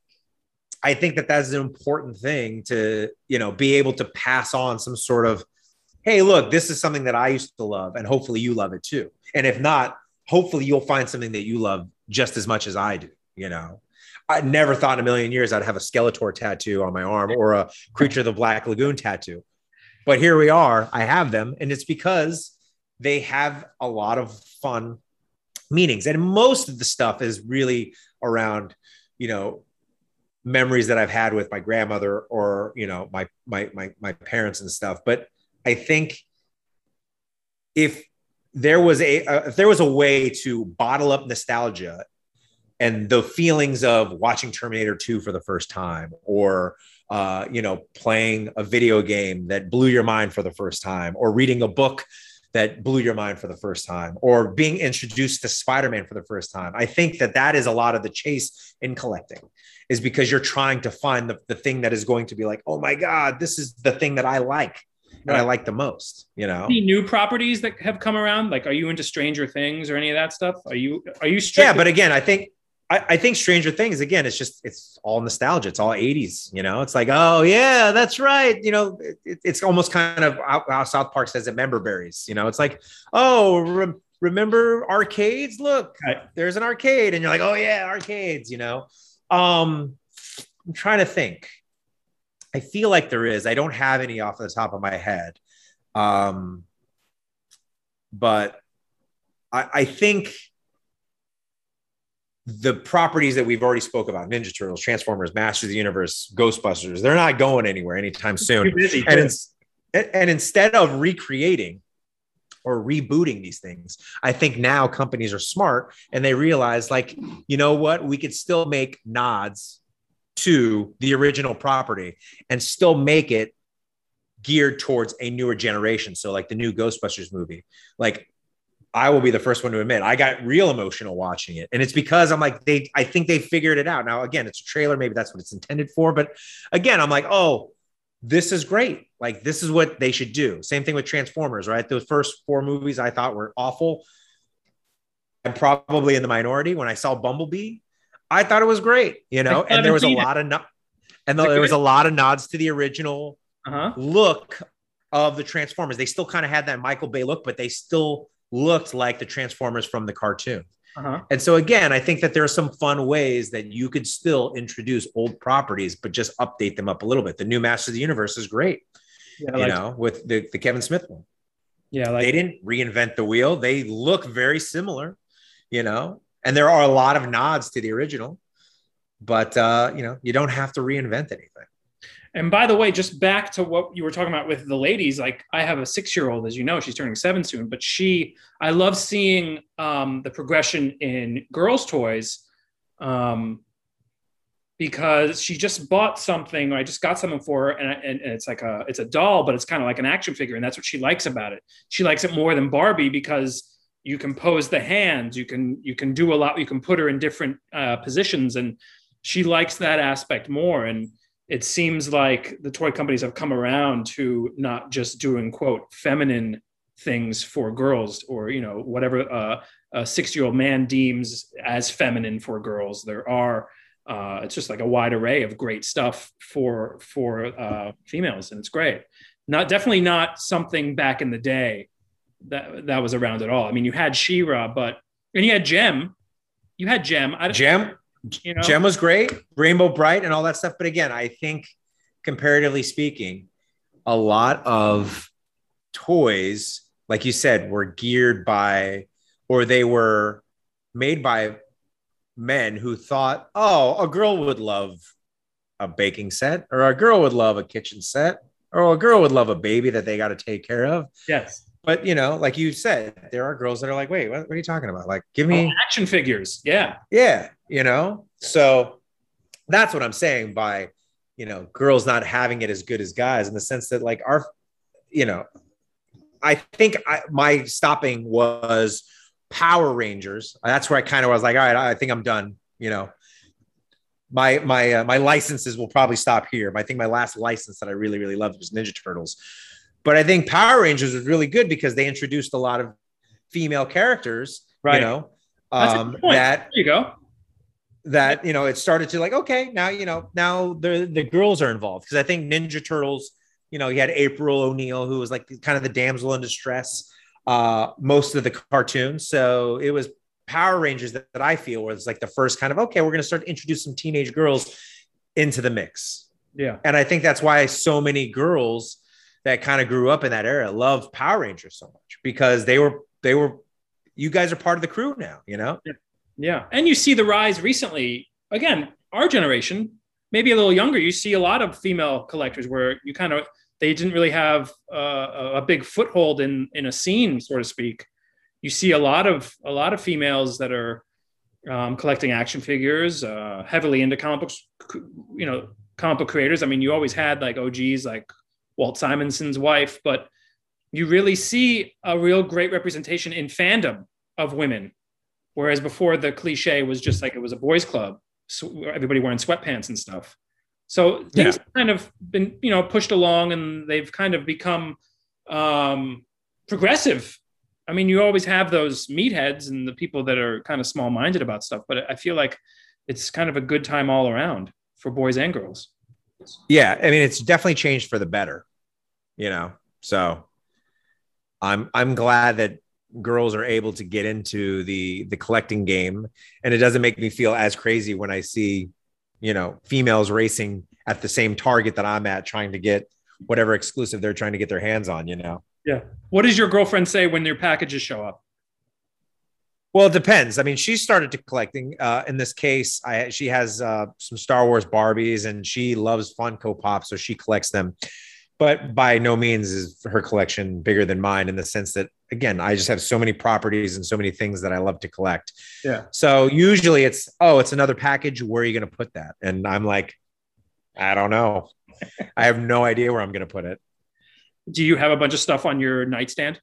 I think that that's an important thing to, you know, be able to pass on some sort of, hey, look, this is something that I used to love, and hopefully you love it too. And if not, hopefully you'll find something that you love just as much as I do, you know. I never thought in a million years I'd have a Skeletor tattoo on my arm or a Creature of the Black Lagoon tattoo. But here we are. I have them, and it's because they have a lot of fun meanings. And most of the stuff is really around, you know, memories that I've had with my grandmother or you know my my my my parents and stuff. But I think if there was a uh, if there was a way to bottle up nostalgia and the feelings of watching Terminator 2 for the first time or uh, you know playing a video game that blew your mind for the first time or reading a book that blew your mind for the first time or being introduced to Spider-Man for the first time. I think that that is a lot of the chase in collecting is because you're trying to find the, the thing that is going to be like, oh my God, this is the thing that I like and I like the most, you know. Any new properties that have come around? Like, are you into Stranger Things or any of that stuff? Are you are you? Yeah, but again, I think I, I, think Stranger Things again. It's just it's all nostalgia. It's all '80s. You know, it's like oh yeah, that's right. You know, it, it's almost kind of how South Park says it. Member berries. You know, it's like oh. Re- remember arcades? Look, right. there's an arcade, and you're like, oh yeah, arcades. You know, um, I'm trying to think. I feel like there is. I don't have any off the top of my head. Um, but I, I think the properties that we've already spoke about ninja turtles transformers masters of the universe ghostbusters they're not going anywhere anytime soon. busy, and, in, and instead of recreating or rebooting these things i think now companies are smart and they realize like you know what? We could still make nods to the original property and still make it geared towards a newer generation. So, like the new Ghostbusters movie, like I will be the first one to admit I got real emotional watching it. And it's because I'm like, they, I think they figured it out. Now, again, it's a trailer. Maybe that's what it's intended for. But again, I'm like, oh, this is great. Like, this is what they should do. Same thing with Transformers, right? Those first four movies I thought were awful. I'm probably in the minority. When I saw Bumblebee, I thought it was great, you know, and there was a lot of no- and there was a lot of nods to the original uh-huh. look of the Transformers. They still kind of had that Michael Bay look, but they still looked like the Transformers from the cartoon. Uh-huh. And so again, I think that there are some fun ways that you could still introduce old properties, but just update them up a little bit. The new Master of the Universe is great, yeah, you like, know, with the, the Kevin Smith one. Yeah, like, they didn't reinvent the wheel. They look very similar, you know, and there are a lot of nods to the original, but uh, you know, you don't have to reinvent anything. And by the way, just back to what you were talking about with the ladies, like I have a six year old, as you know, she's turning seven soon, but she, I love seeing um, the progression in girls' toys um, because she just bought something, I just got something for her, and, and, and it's like a, it's a doll, but it's kind of like an action figure, and that's what she likes about it. She likes it more than Barbie because you can pose the hands, you can, you can do a lot, you can put her in different uh, positions, and she likes that aspect more. And it seems like the toy companies have come around to not just doing quote feminine things for girls or you know whatever uh, a six year old man deems as feminine for girls. There are uh, it's just like a wide array of great stuff for for uh, females and it's great. Not definitely not something back in the day that that was around at all. I mean you had She-Ra but and you had Jem. You had Jem. I, Jem you know, Jem was great, Rainbow Brite, and all that stuff. But again, I think comparatively speaking, a lot of toys, like you said, were geared by or they were made by men who thought, oh, a girl would love a baking set, or a girl would love a kitchen set, or a girl would love a baby that they got to take care of. Yes. But you know, like you said, there are girls that are like, wait, what, what are you talking about? Like, give me oh, action figures. Yeah. Yeah. You know, so that's what I'm saying by, you know, girls not having it as good as guys in the sense that like our, you know, I think I, my stopping was Power Rangers. That's where I kind of was like, all right, I think I'm done. You know, my my uh, my licenses will probably stop here. But I think my last license that I really really loved was Ninja Turtles. But I think Power Rangers was really good because they introduced a lot of female characters, right. you know, um, that there you go. That you know, it started to like, okay, now you know, now the the girls are involved because I think Ninja Turtles, you know, you had April O'Neil who was like kind of the damsel in distress, uh, most of the cartoons. So it was Power Rangers that, that I feel was like the first kind of okay, we're going to start to introduce some teenage girls into the mix. Yeah, and I think that's why so many girls that kind of grew up in that era love Power Rangers so much because they were they were you guys are part of the crew now, you know? Yeah. Yeah. And you see the rise recently, again, our generation, maybe a little younger, you see a lot of female collectors where you kind of they didn't really have uh, a big foothold in in a scene, so to speak. You see a lot of a lot of females that are um, collecting action figures, uh, heavily into comic books, you know, comic book creators. I mean, you always had like OGs like Walt Simonson's wife, but you really see a real great representation in fandom of women. Whereas before the cliche was just like it was a boys' club, so everybody wearing sweatpants and stuff. So things yeah. kind of been, you know, pushed along and they've kind of become um, progressive. I mean, you always have those meatheads and the people that are kind of small minded about stuff, but I feel like it's kind of a good time all around for boys and girls. Yeah. I mean, it's definitely changed for the better, you know? So I'm, I'm glad that girls are able to get into the, the collecting game and it doesn't make me feel as crazy when I see you know, females racing at the same target that I'm at, trying to get whatever exclusive they're trying to get their hands on, you know? Yeah. What does your girlfriend say when your packages show up? Well, it depends. I mean, she started to collecting. Uh, in this case, I, she has uh, some Star Wars Barbies, and she loves Funko Pop, so she collects them but by no means is her collection bigger than mine in the sense that again i just have so many properties and so many things that i love to collect yeah so usually it's oh it's another package where are you going to put that and i'm like i don't know i have no idea where i'm going to put it do you have a bunch of stuff on your nightstand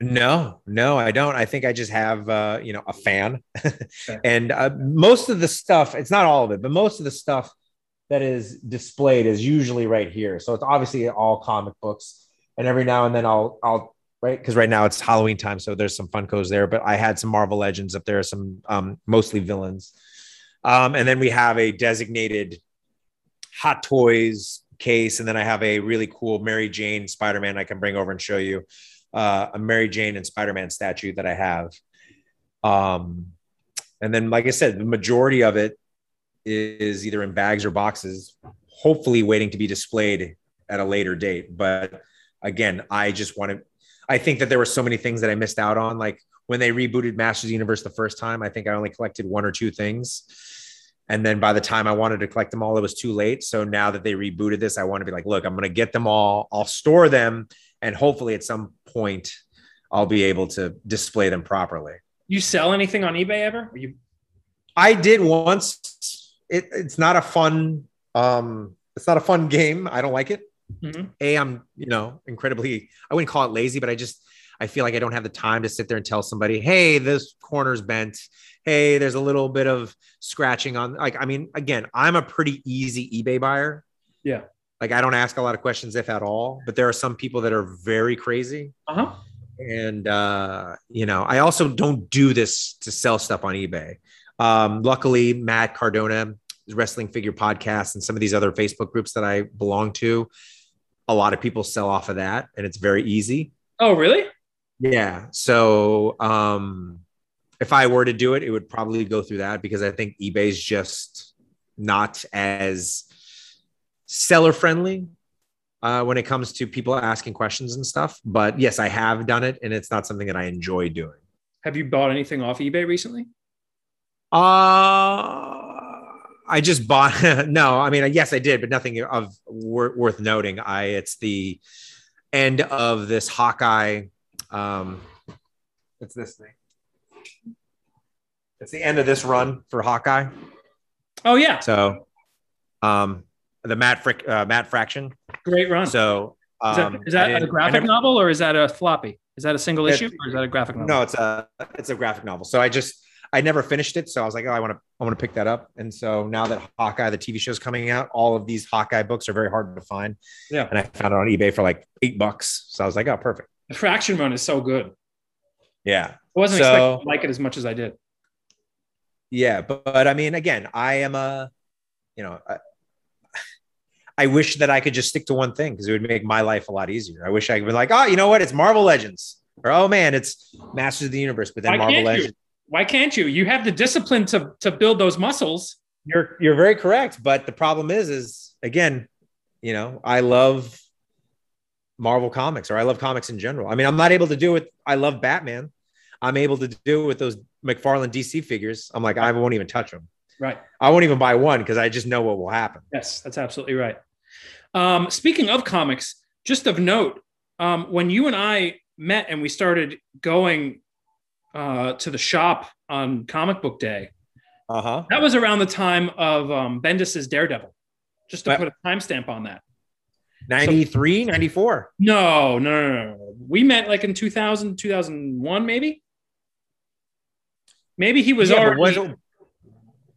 no, no, I don't. I think I just have, uh, you know, a fan, and uh, most of the stuff. It's not all of it, but most of the stuff that is displayed is usually right here. So it's obviously all comic books. And every now and then I'll I'll right because right now it's Halloween time, so there's some Funkos there. But I had some Marvel Legends up there, some um, mostly villains. Um, and then we have a designated Hot Toys case, and then I have a really cool Mary Jane Spider Man I can bring over and show you. Uh, a Mary Jane and Spider Man statue that I have. Um, and then, like I said, the majority of it is either in bags or boxes, hopefully waiting to be displayed at a later date. But again, I just want to, I think that there were so many things that I missed out on. Like when they rebooted Masters Universe the first time, I think I only collected one or two things. And then by the time I wanted to collect them all, it was too late. So now that they rebooted this, I want to be like, look, I'm going to get them all. I'll store them. And hopefully at some point, I'll be able to display them properly. You sell anything on eBay ever? You- I did once it, it's not a fun um it's not a fun game. I don't like it. Mm-hmm. A, I'm you know incredibly I wouldn't call it lazy, but I just I feel like I don't have the time to sit there and tell somebody, hey, this corner's bent. Hey, there's a little bit of scratching on. Like, I mean, again, I'm a pretty easy eBay buyer. Yeah. Like, I don't ask a lot of questions, if at all. But there are some people that are very crazy. Uh huh. And uh, you know, I also don't do this to sell stuff on eBay. Um, luckily, Matt Cardona, Wrestling Figure Podcast, and some of these other Facebook groups that I belong to, a lot of people sell off of that, and it's very easy. Oh, really? Yeah. So, um, if I were to do it, it would probably go through that because I think eBay's just not as seller friendly uh, when it comes to people asking questions and stuff. But yes, I have done it, and it's not something that I enjoy doing. Have you bought anything off eBay recently? Uh, I just bought. no, I mean, yes, I did, but nothing of wor- worth noting. I it's the end of this Hawkeye. Um, it's this thing. It's the end of this run for Hawkeye. Oh yeah. So, um, the Matt Frick, uh, Matt Fraction. Great run. So, um, is that, is that a graphic never, novel or is that a floppy? Is that a single issue or is that a graphic novel? No, it's a it's a graphic novel. So I just I never finished it, so I was like, oh, I want to, I want to pick that up. And so now that Hawkeye, the TV show is coming out, all of these Hawkeye books are very hard to find. Yeah, and I found it on eBay for like eight bucks. So I was like, oh, perfect. The Fraction run is so good. Yeah, I wasn't so, expecting to like it as much as I did. Yeah, but, but I mean, again, I am a, you know, I, I wish that I could just stick to one thing because it would make my life a lot easier. I wish I could be like, oh, you know what? It's Marvel Legends, or oh man, it's Masters of the Universe. But then Why Marvel Legends. Why can't you? You have the discipline to to build those muscles. You're you're very correct, but the problem is is again, you know, I love Marvel comics or I love comics in general. I mean, I'm not able to do it. I love Batman. I'm able to do it with those McFarlane DC figures. I'm like, I won't even touch them. Right. I won't even buy one because I just know what will happen. Yes, that's absolutely right. Um, speaking of comics, just of note, um, when you and I met and we started going uh, to the shop on comic book day, Uh huh. that was around the time of um, Bendis's Daredevil. Just to Right. put a timestamp on that. 93, 94. No, no, no, no. We met like in 2000, 2001, maybe. Maybe he was Yeah, already. was-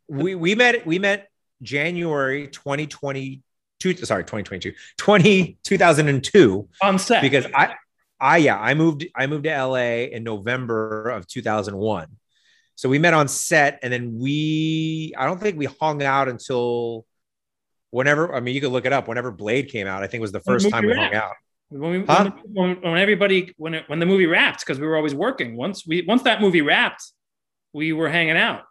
we we met we met January 2022 sorry 2022 20 2002 on set because I I yeah I moved I moved to LA in November of 2001 so we met on set and then we I don't think we hung out until whenever I mean you could look it up whenever Blade came out I think was the first time we wrapped. hung out when, we, Huh? when, when everybody when it, when the movie wrapped because we were always working. Once we once that movie wrapped, we were hanging out.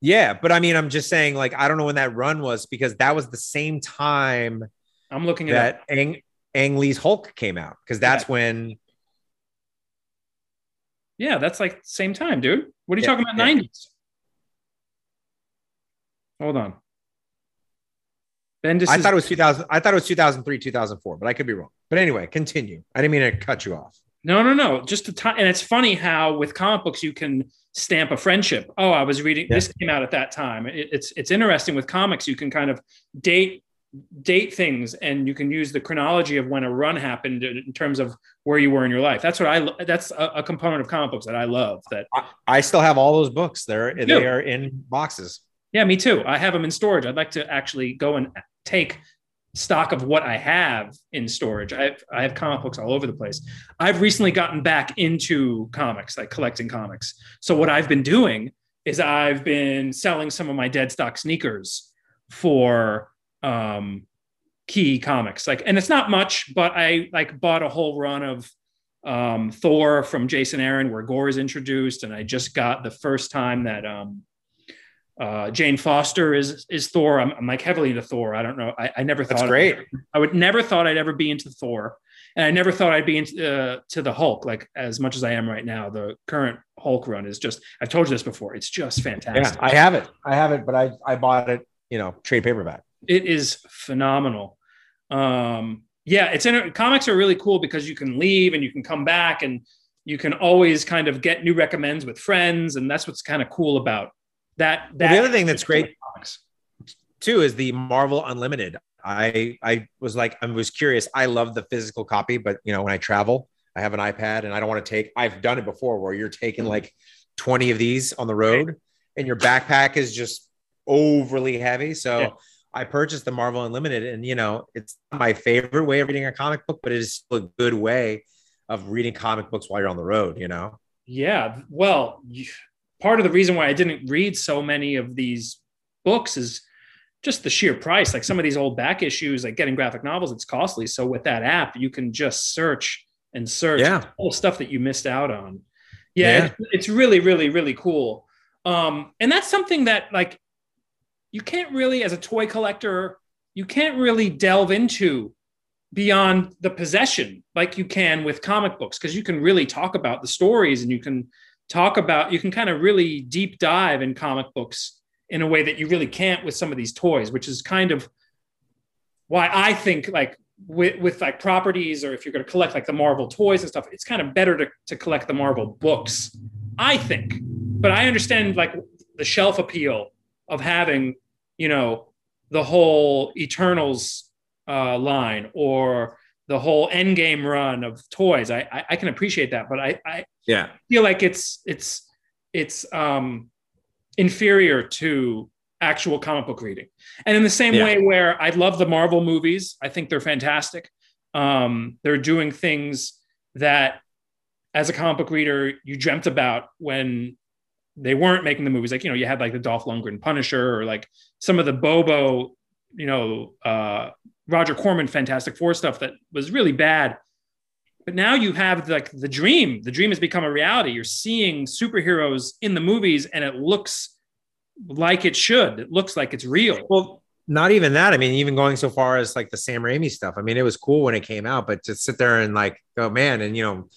yeah but I mean I'm just saying like I don't know when that run was because that was the same time I'm looking at that Ang, Ang Lee's Hulk came out because that's when Yeah, that's like same time, dude. What are you Yeah, talking about? yeah. 90s. Hold on. Bendis I is- thought it was 2000. I thought it was 2003, 2004, but I could be wrong. But anyway, continue. I didn't mean to cut you off. No, no, no. Just a time. And it's funny how with comic books you can stamp a friendship. Oh, I was reading. Yeah. This came out at that time. It, it's it's interesting with comics. You can kind of date date things, and you can use the chronology of when a run happened in terms of where you were in your life. That's what I. That's a, a component of comic books that I love. That I, I still have all those books. They're they are in boxes. yeah, me too. I have them in storage. I'd like to actually go and take stock of what I have in storage. I have, I have comic books all over the place. I've recently gotten back into comics, like collecting comics. So what I've been doing is I've been selling some of my dead stock sneakers for um, key comics. Like, and it's not much, but I like bought a whole run of um, Thor from Jason Aaron, where Gorr is introduced, and I just got the first time that um, uh, Jane Foster is is Thor. I'm, I'm like heavily into Thor. I don't know. I, I never That's thought great. I would never thought I'd ever be into Thor, and I never thought I'd be into uh, to the Hulk like as much as I am right now. The current Hulk run is just. I've told you this before. It's just fantastic. Yeah. I have it. I have it, but I I bought it. You know, trade paperback. It is phenomenal. Um, yeah, it's in comics are really cool because you can leave and you can come back and you can always kind of get new recommends with friends, and that's what's kind of cool about that. Well, the other thing that's great comics. too is the Marvel Unlimited. I I was like I was curious. I love the physical copy, but you know when I travel, I have an iPad and I don't want to take. I've done it before where you're taking like 20 of these on the road, and your backpack is just overly heavy. So. Yeah. I purchased the Marvel Unlimited, and you know, it's my favorite way of reading a comic book, but it is still a good way of reading comic books while you're on the road. You know, Yeah, well, part of the reason why I didn't read so many of these books is just the sheer price. Like some of these old back issues, like getting graphic novels, it's costly. So with that app, you can just search and search Yeah. all stuff that you missed out on. Yeah, Yeah. It's, it's really, really, really cool. Um, and that's something that like you can't really, as a toy collector, you can't really delve into beyond the possession like you can with comic books because you can really talk about the stories and you can talk about you can kind of really deep dive in comic books in a way that you really can't with some of these toys which is kind of why i think like with, with like properties or if you're going to collect like the marvel toys and stuff it's kind of better to, to collect the marvel books i think. But i understand like the shelf appeal of having you know the whole eternals uh, line or the whole endgame run of toys. I, I i can appreciate that but i i yeah, feel like it's it's it's um inferior to actual comic book reading. And in the same Yeah. way where i love the marvel movies i think they're fantastic. Um they're doing things that as a comic book reader you dreamt about when they weren't making the movies. Like you know you had like the dolph lundgren punisher or like some of the bobo you know uh roger corman fantastic four stuff that was really bad. But now you have like the dream. The dream has become a reality. You're seeing superheroes in the movies and it looks like it should. It looks like it's real. Well, not even that. I mean, even going so far as like the Sam Raimi stuff. I mean, it was cool when it came out, but to sit there and like, oh man, and you know,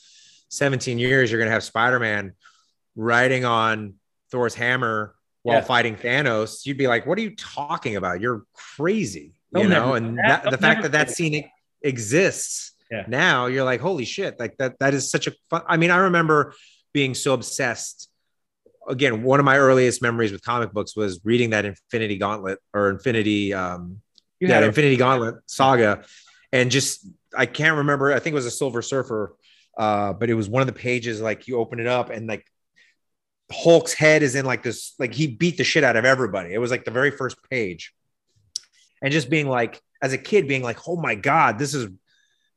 17 years, you're gonna have Spider-Man riding on Thor's hammer while Yeah. fighting Thanos, you'd be like, "What are you talking about? You're crazy," They'll you know. and that. the fact that that scene exists Yeah. now, you're like, "Holy shit!" Like that. That is such a fun. I mean, I remember being so obsessed. Again, one of my earliest memories with comic books was reading that Infinity Gauntlet or Infinity, um, You yeah, Infinity Gauntlet saga, and just I can't remember. I think it was a Silver Surfer, uh, but it was one of the pages. Like you open it up, and like Hulk's head is in like this. Like he beat the shit out of everybody. It was like the very first page, and just being like, as a kid, being like, oh my god, this is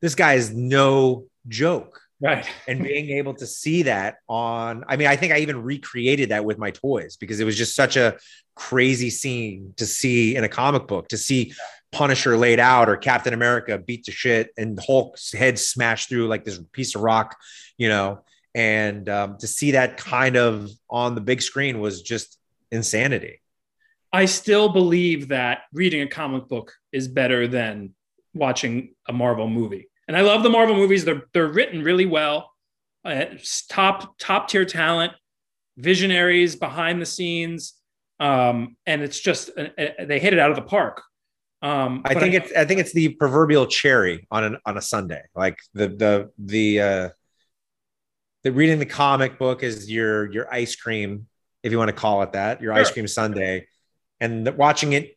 this guy is no joke right. and being able to see that on i mean i think i even recreated that with my toys because it was just such a crazy scene to see in a comic book to see punisher laid out or captain america beat the shit and hulk's head smashed through like this piece of rock you know and um, to see that kind of on the big screen was just insanity I still believe that reading a comic book is better than watching a Marvel movie. And I love the Marvel movies. They're they're written really well. Uh, top top tier talent, visionaries behind the scenes, um, and it's just uh, uh, they hit it out of the park. Um, I think it's I think it's the proverbial cherry on an on a Sunday. Like the the the uh the reading the comic book is your your ice cream, if you want to call it that, your ice cream Sunday, and the, watching it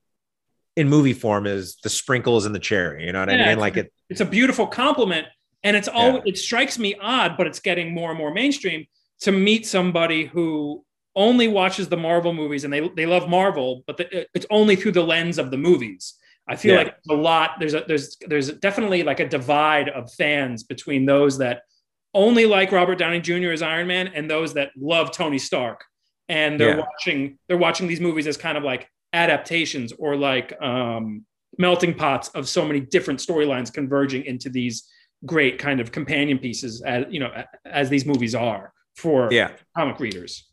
in movie form is the sprinkles and the cherry. You know what I mean? Like it. it's a beautiful compliment and it's all Yeah. it strikes me odd but it's getting more and more mainstream to meet somebody who only watches the marvel movies and they, they love marvel but the, it's only through the lens of the movies i feel Yeah. like a lot there's a there's there's definitely like a divide of fans between those that only like robert downey jr as iron man and those that love tony stark and they're Yeah. watching they're watching these movies as kind of like adaptations or like um melting pots of so many different storylines converging into these great kind of companion pieces as you know as these movies are for Yeah. comic readers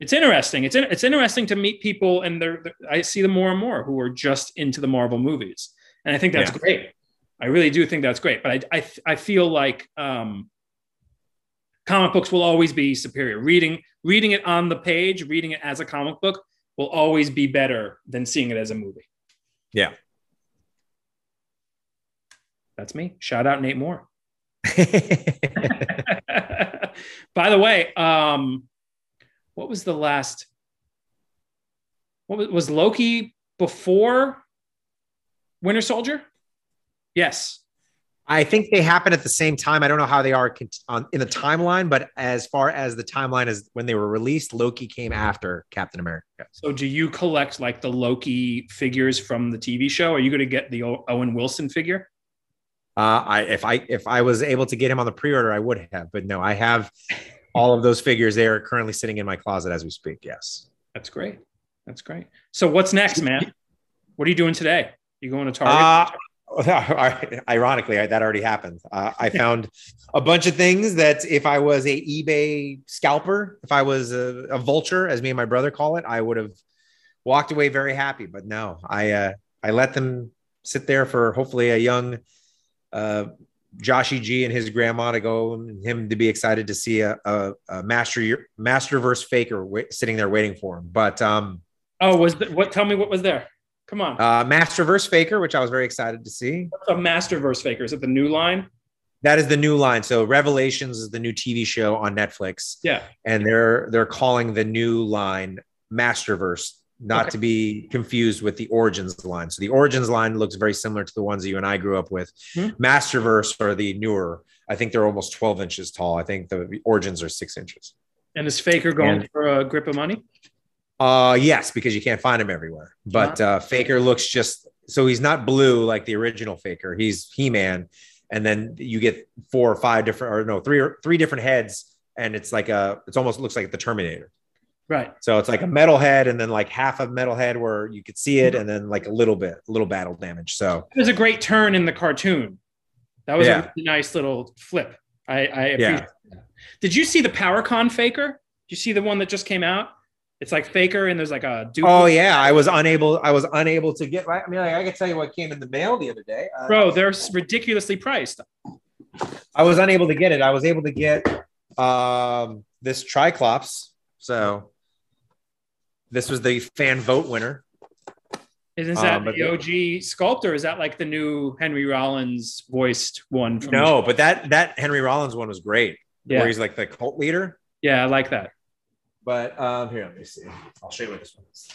it's interesting it's in, it's interesting to meet people and they're, they're- i see them more and more who are just into the marvel movies and i think that's Yeah. great i really do think that's great but i i, I feel like um comic books will always be superior reading reading it on the page reading it as a comic book will always be better than seeing it as a movie Yeah. that's me shout out nate moore By the way, um, what was the last? What was, was Loki before Winter Soldier? Yes. I think they happen at the same time. I don't know how they are in the timeline, but as far as the timeline is when they were released, Loki came after Captain America. So, do you collect like the Loki figures from the TV show? Are you going to get the Owen Wilson figure? Uh, I if I if I was able to get him on the pre-order, I would have, but no, I have all of those figures. They are currently sitting in my closet as we speak. Yes. That's great. That's great. So, what's next, man? What are you doing today? You going to Target? Uh, ironically, that already happened. Uh, I found a bunch of things that if I was a eBay scalper, if I was a, a vulture, as me and my brother call it, I would have walked away very happy. But no, I uh, I let them sit there for hopefully a young uh, Joshy G and his grandma to go and him to be excited to see a, a, a master masterverse faker wait, sitting there waiting for him. But um, oh, was the, what? Tell me what was there. Come on. uh, masterverse faker, which I was very excited to see. What's a Masterverse Faker? Is it the new line? That is the new line. So Revelations is the new TV show on Netflix, Yeah. and they're they're calling the new line Masterverse, not Okay. to be confused with the Origins line. So the Origins line looks very similar to the ones that you and I grew up with. Hmm. Masterverse are the newer. I think they're almost 12 inches tall. I think the Origins are six inches. And is Faker going And- for a grip of money? Uh yes, because you can't find him everywhere. But uh Faker looks just so he's not blue like the original Faker. He's He-Man. And then you get four or five different or no, three or three different heads, and it's like a it's almost looks like the Terminator. Right. So it's like a metal head and then like half a metal head where you could see it, and then like a little bit, a little battle damage. So It was a great turn in the cartoon. That was Yeah. a nice little flip. I, I Yeah. that. Did you see the PowerCon Faker? Did you see the one that just came out? It's like Faker, and there's like a dude. Oh yeah, I was unable. I was unable to get. I mean, like, I can tell you what came in the mail the other day. Uh, Bro, they're ridiculously priced. I was unable to get it. I was able to get um, this Tri-Klops. So this was the fan vote winner. Isn't that Um, the OG sculptor? Is that like the new Henry Rollins voiced one? From No, but that that Henry Rollins one was great. Yeah. Where he's like the cult leader. yeah, I like that. But um, here, let me see. I'll show you what this one is.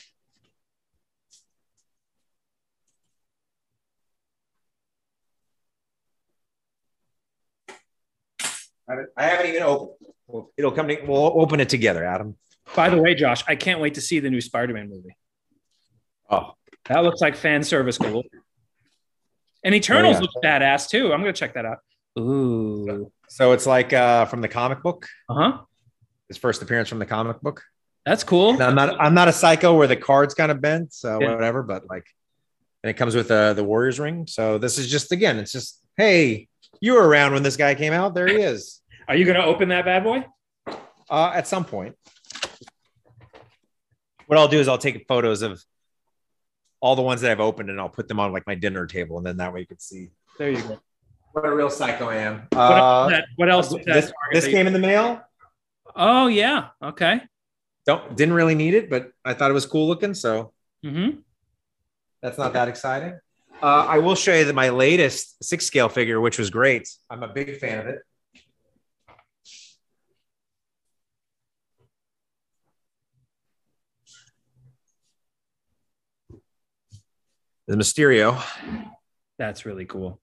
I haven't, I haven't even opened. It. It'll come. To, we'll open it together, Adam. By the way, Josh, I can't wait to see the new Spider-Man movie. Oh, That looks like fan service galore. And Eternals Oh, yeah. looks badass too. I'm gonna check that out. Ooh. so it's like uh, from the comic book. Uh huh. His first appearance from the comic book. That's cool. Now, I'm not. I'm not a psycho where the card's kind of bent, so Yeah. whatever. But like, and it comes with uh, the Warriors ring. So this is just again, it's just hey, you were around when this guy came out. There he is. Are you gonna open that bad boy? Uh, at some point. What I'll do is I'll take photos of all the ones that I've opened and I'll put them on like my dinner table, and then that way you can see There you go. what a real psycho I am. What, Uh, else, what else? does this, this came in the mail. Oh yeah. Okay. Don't didn't really need it, but I thought it was cool looking, so Mm-hmm. that's not that exciting. Uh, I will show you that my latest six scale figure, which was great. I'm a big fan of it. The Mysterio. That's really cool.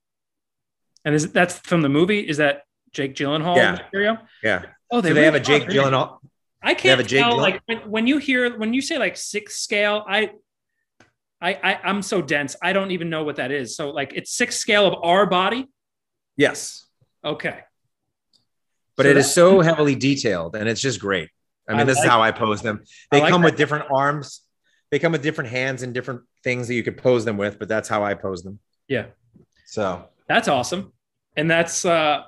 And is that's from the movie? Is that Jake Gyllenhaal? Yeah. Material? Yeah. Oh, So they have a Jake? Gyllenhaal. I have can't a Jake tell. Like when, when you hear when you say like six scale, I, I, I, I'm so dense. I don't even know what that is. So like it's six scale of our body. Yes. Okay. But So it is so heavily detailed and it's just great. I mean, I this like- is how I pose them. They like come that. with different arms. They come with different hands and different things that you could pose them with, but that's how I pose them. Yeah. So That's awesome. And that's uh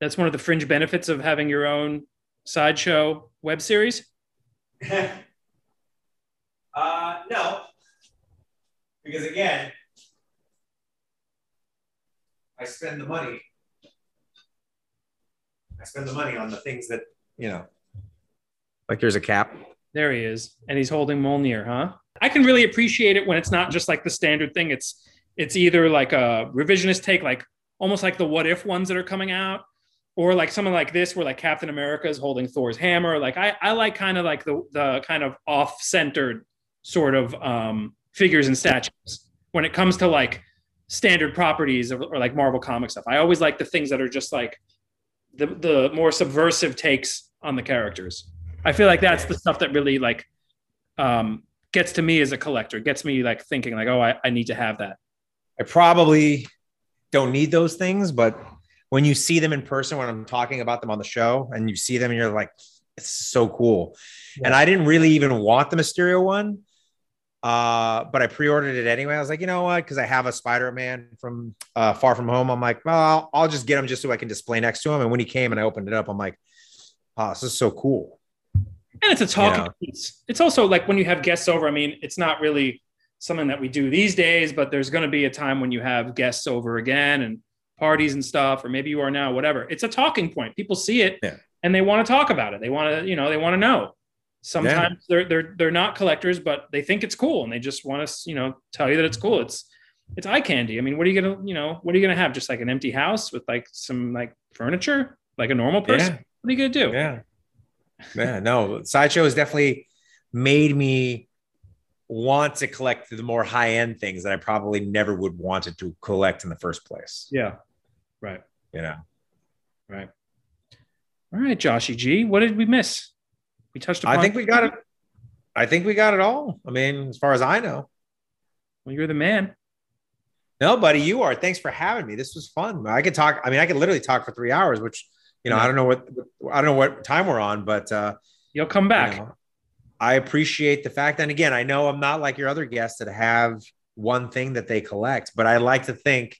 that's one of the fringe benefits of having your own sideshow web series. uh no. Because again, I spend the money. I spend the money on the things that, you know. Like there's a cap. There he is. And he's holding Mjolnir, huh? I can really appreciate it when it's not just like the standard thing. It's it's either like a revisionist take, like almost like the what if ones that are coming out, or like something like this where like Captain America is holding Thor's hammer. Like I, I like kind of like the the kind of off-centered sort of um figures and statues when it comes to like standard properties or, or like Marvel comic stuff. I always like the things that are just like the the more subversive takes on the characters. I feel like that's the stuff that really like um, gets to me as a collector, gets me like thinking like, oh, I, I need to have that. I probably don't need those things, but when you see them in person, when I'm talking about them on the show and you see them and you're like, it's so cool. And I didn't really even want the Mysterio one. Uh, but I pre-ordered it anyway. I was like, you know what? Because I have a Spider-Man from uh, Far From Home. I'm like, well, I'll, I'll just get him just so I can display next to him. And when he came and I opened it up, I'm like, oh, this is so cool. And it's a talking Yeah. piece. It's also like when you have guests over. I mean, it's not really something that we do these days, but there's going to be a time when you have guests over again and parties and stuff, or maybe you are now, whatever. It's a talking point. People see it Yeah. and they want to talk about it. They want to, you know, they want to know. Sometimes they're they're they're not collectors, but they think it's cool and they just want to, you know, tell you that it's cool. It's it's eye candy. I mean, what are you gonna, you know, what are you gonna have? Just like an empty house with like some like furniture, like a normal person? Yeah. What are you gonna do? Yeah. Yeah. No, Sideshow has definitely made me want to collect the more high end things that I probably never would wanted to collect in the first place. Yeah. Right. You know, Right. All right, Joshy G. What did we miss? We touched upon. I think we got it. I think we got it all. I mean, as far as I know. Well, you're the man. No, buddy, you are. Thanks for having me. This was fun. I could talk. I mean, I could literally talk for three hours, which you know, Yeah. I don't know what I don't know what time we're on, but uh, You'll come you back. know, I appreciate the fact. And again, I know I'm not like your other guests that have one thing that they collect, but I like to think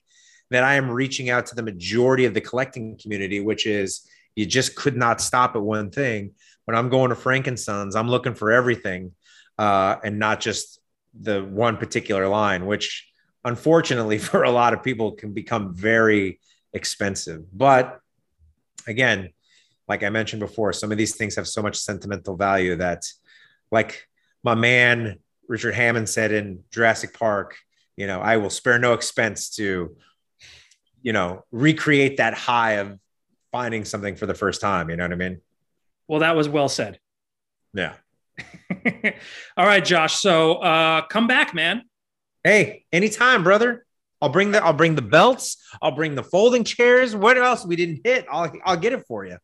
that I am reaching out to the majority of the collecting community, which is you just could not stop at one thing. When I'm going to Frankenstein's, I'm looking for everything uh, and not just the one particular line, which unfortunately for a lot of people can become very expensive. But again, like I mentioned before, some of these things have so much sentimental value that, like, my man Richard Hammond said in Jurassic Park, you know, I will spare no expense to, you know, recreate that high of finding something for the first time. You know what I mean? Well, that was well said. Yeah. All right, Josh. So uh, come back, man. Hey, anytime, brother. I'll bring the I'll bring the belts. I'll bring the folding chairs. What else we didn't hit? I'll I'll get it for you.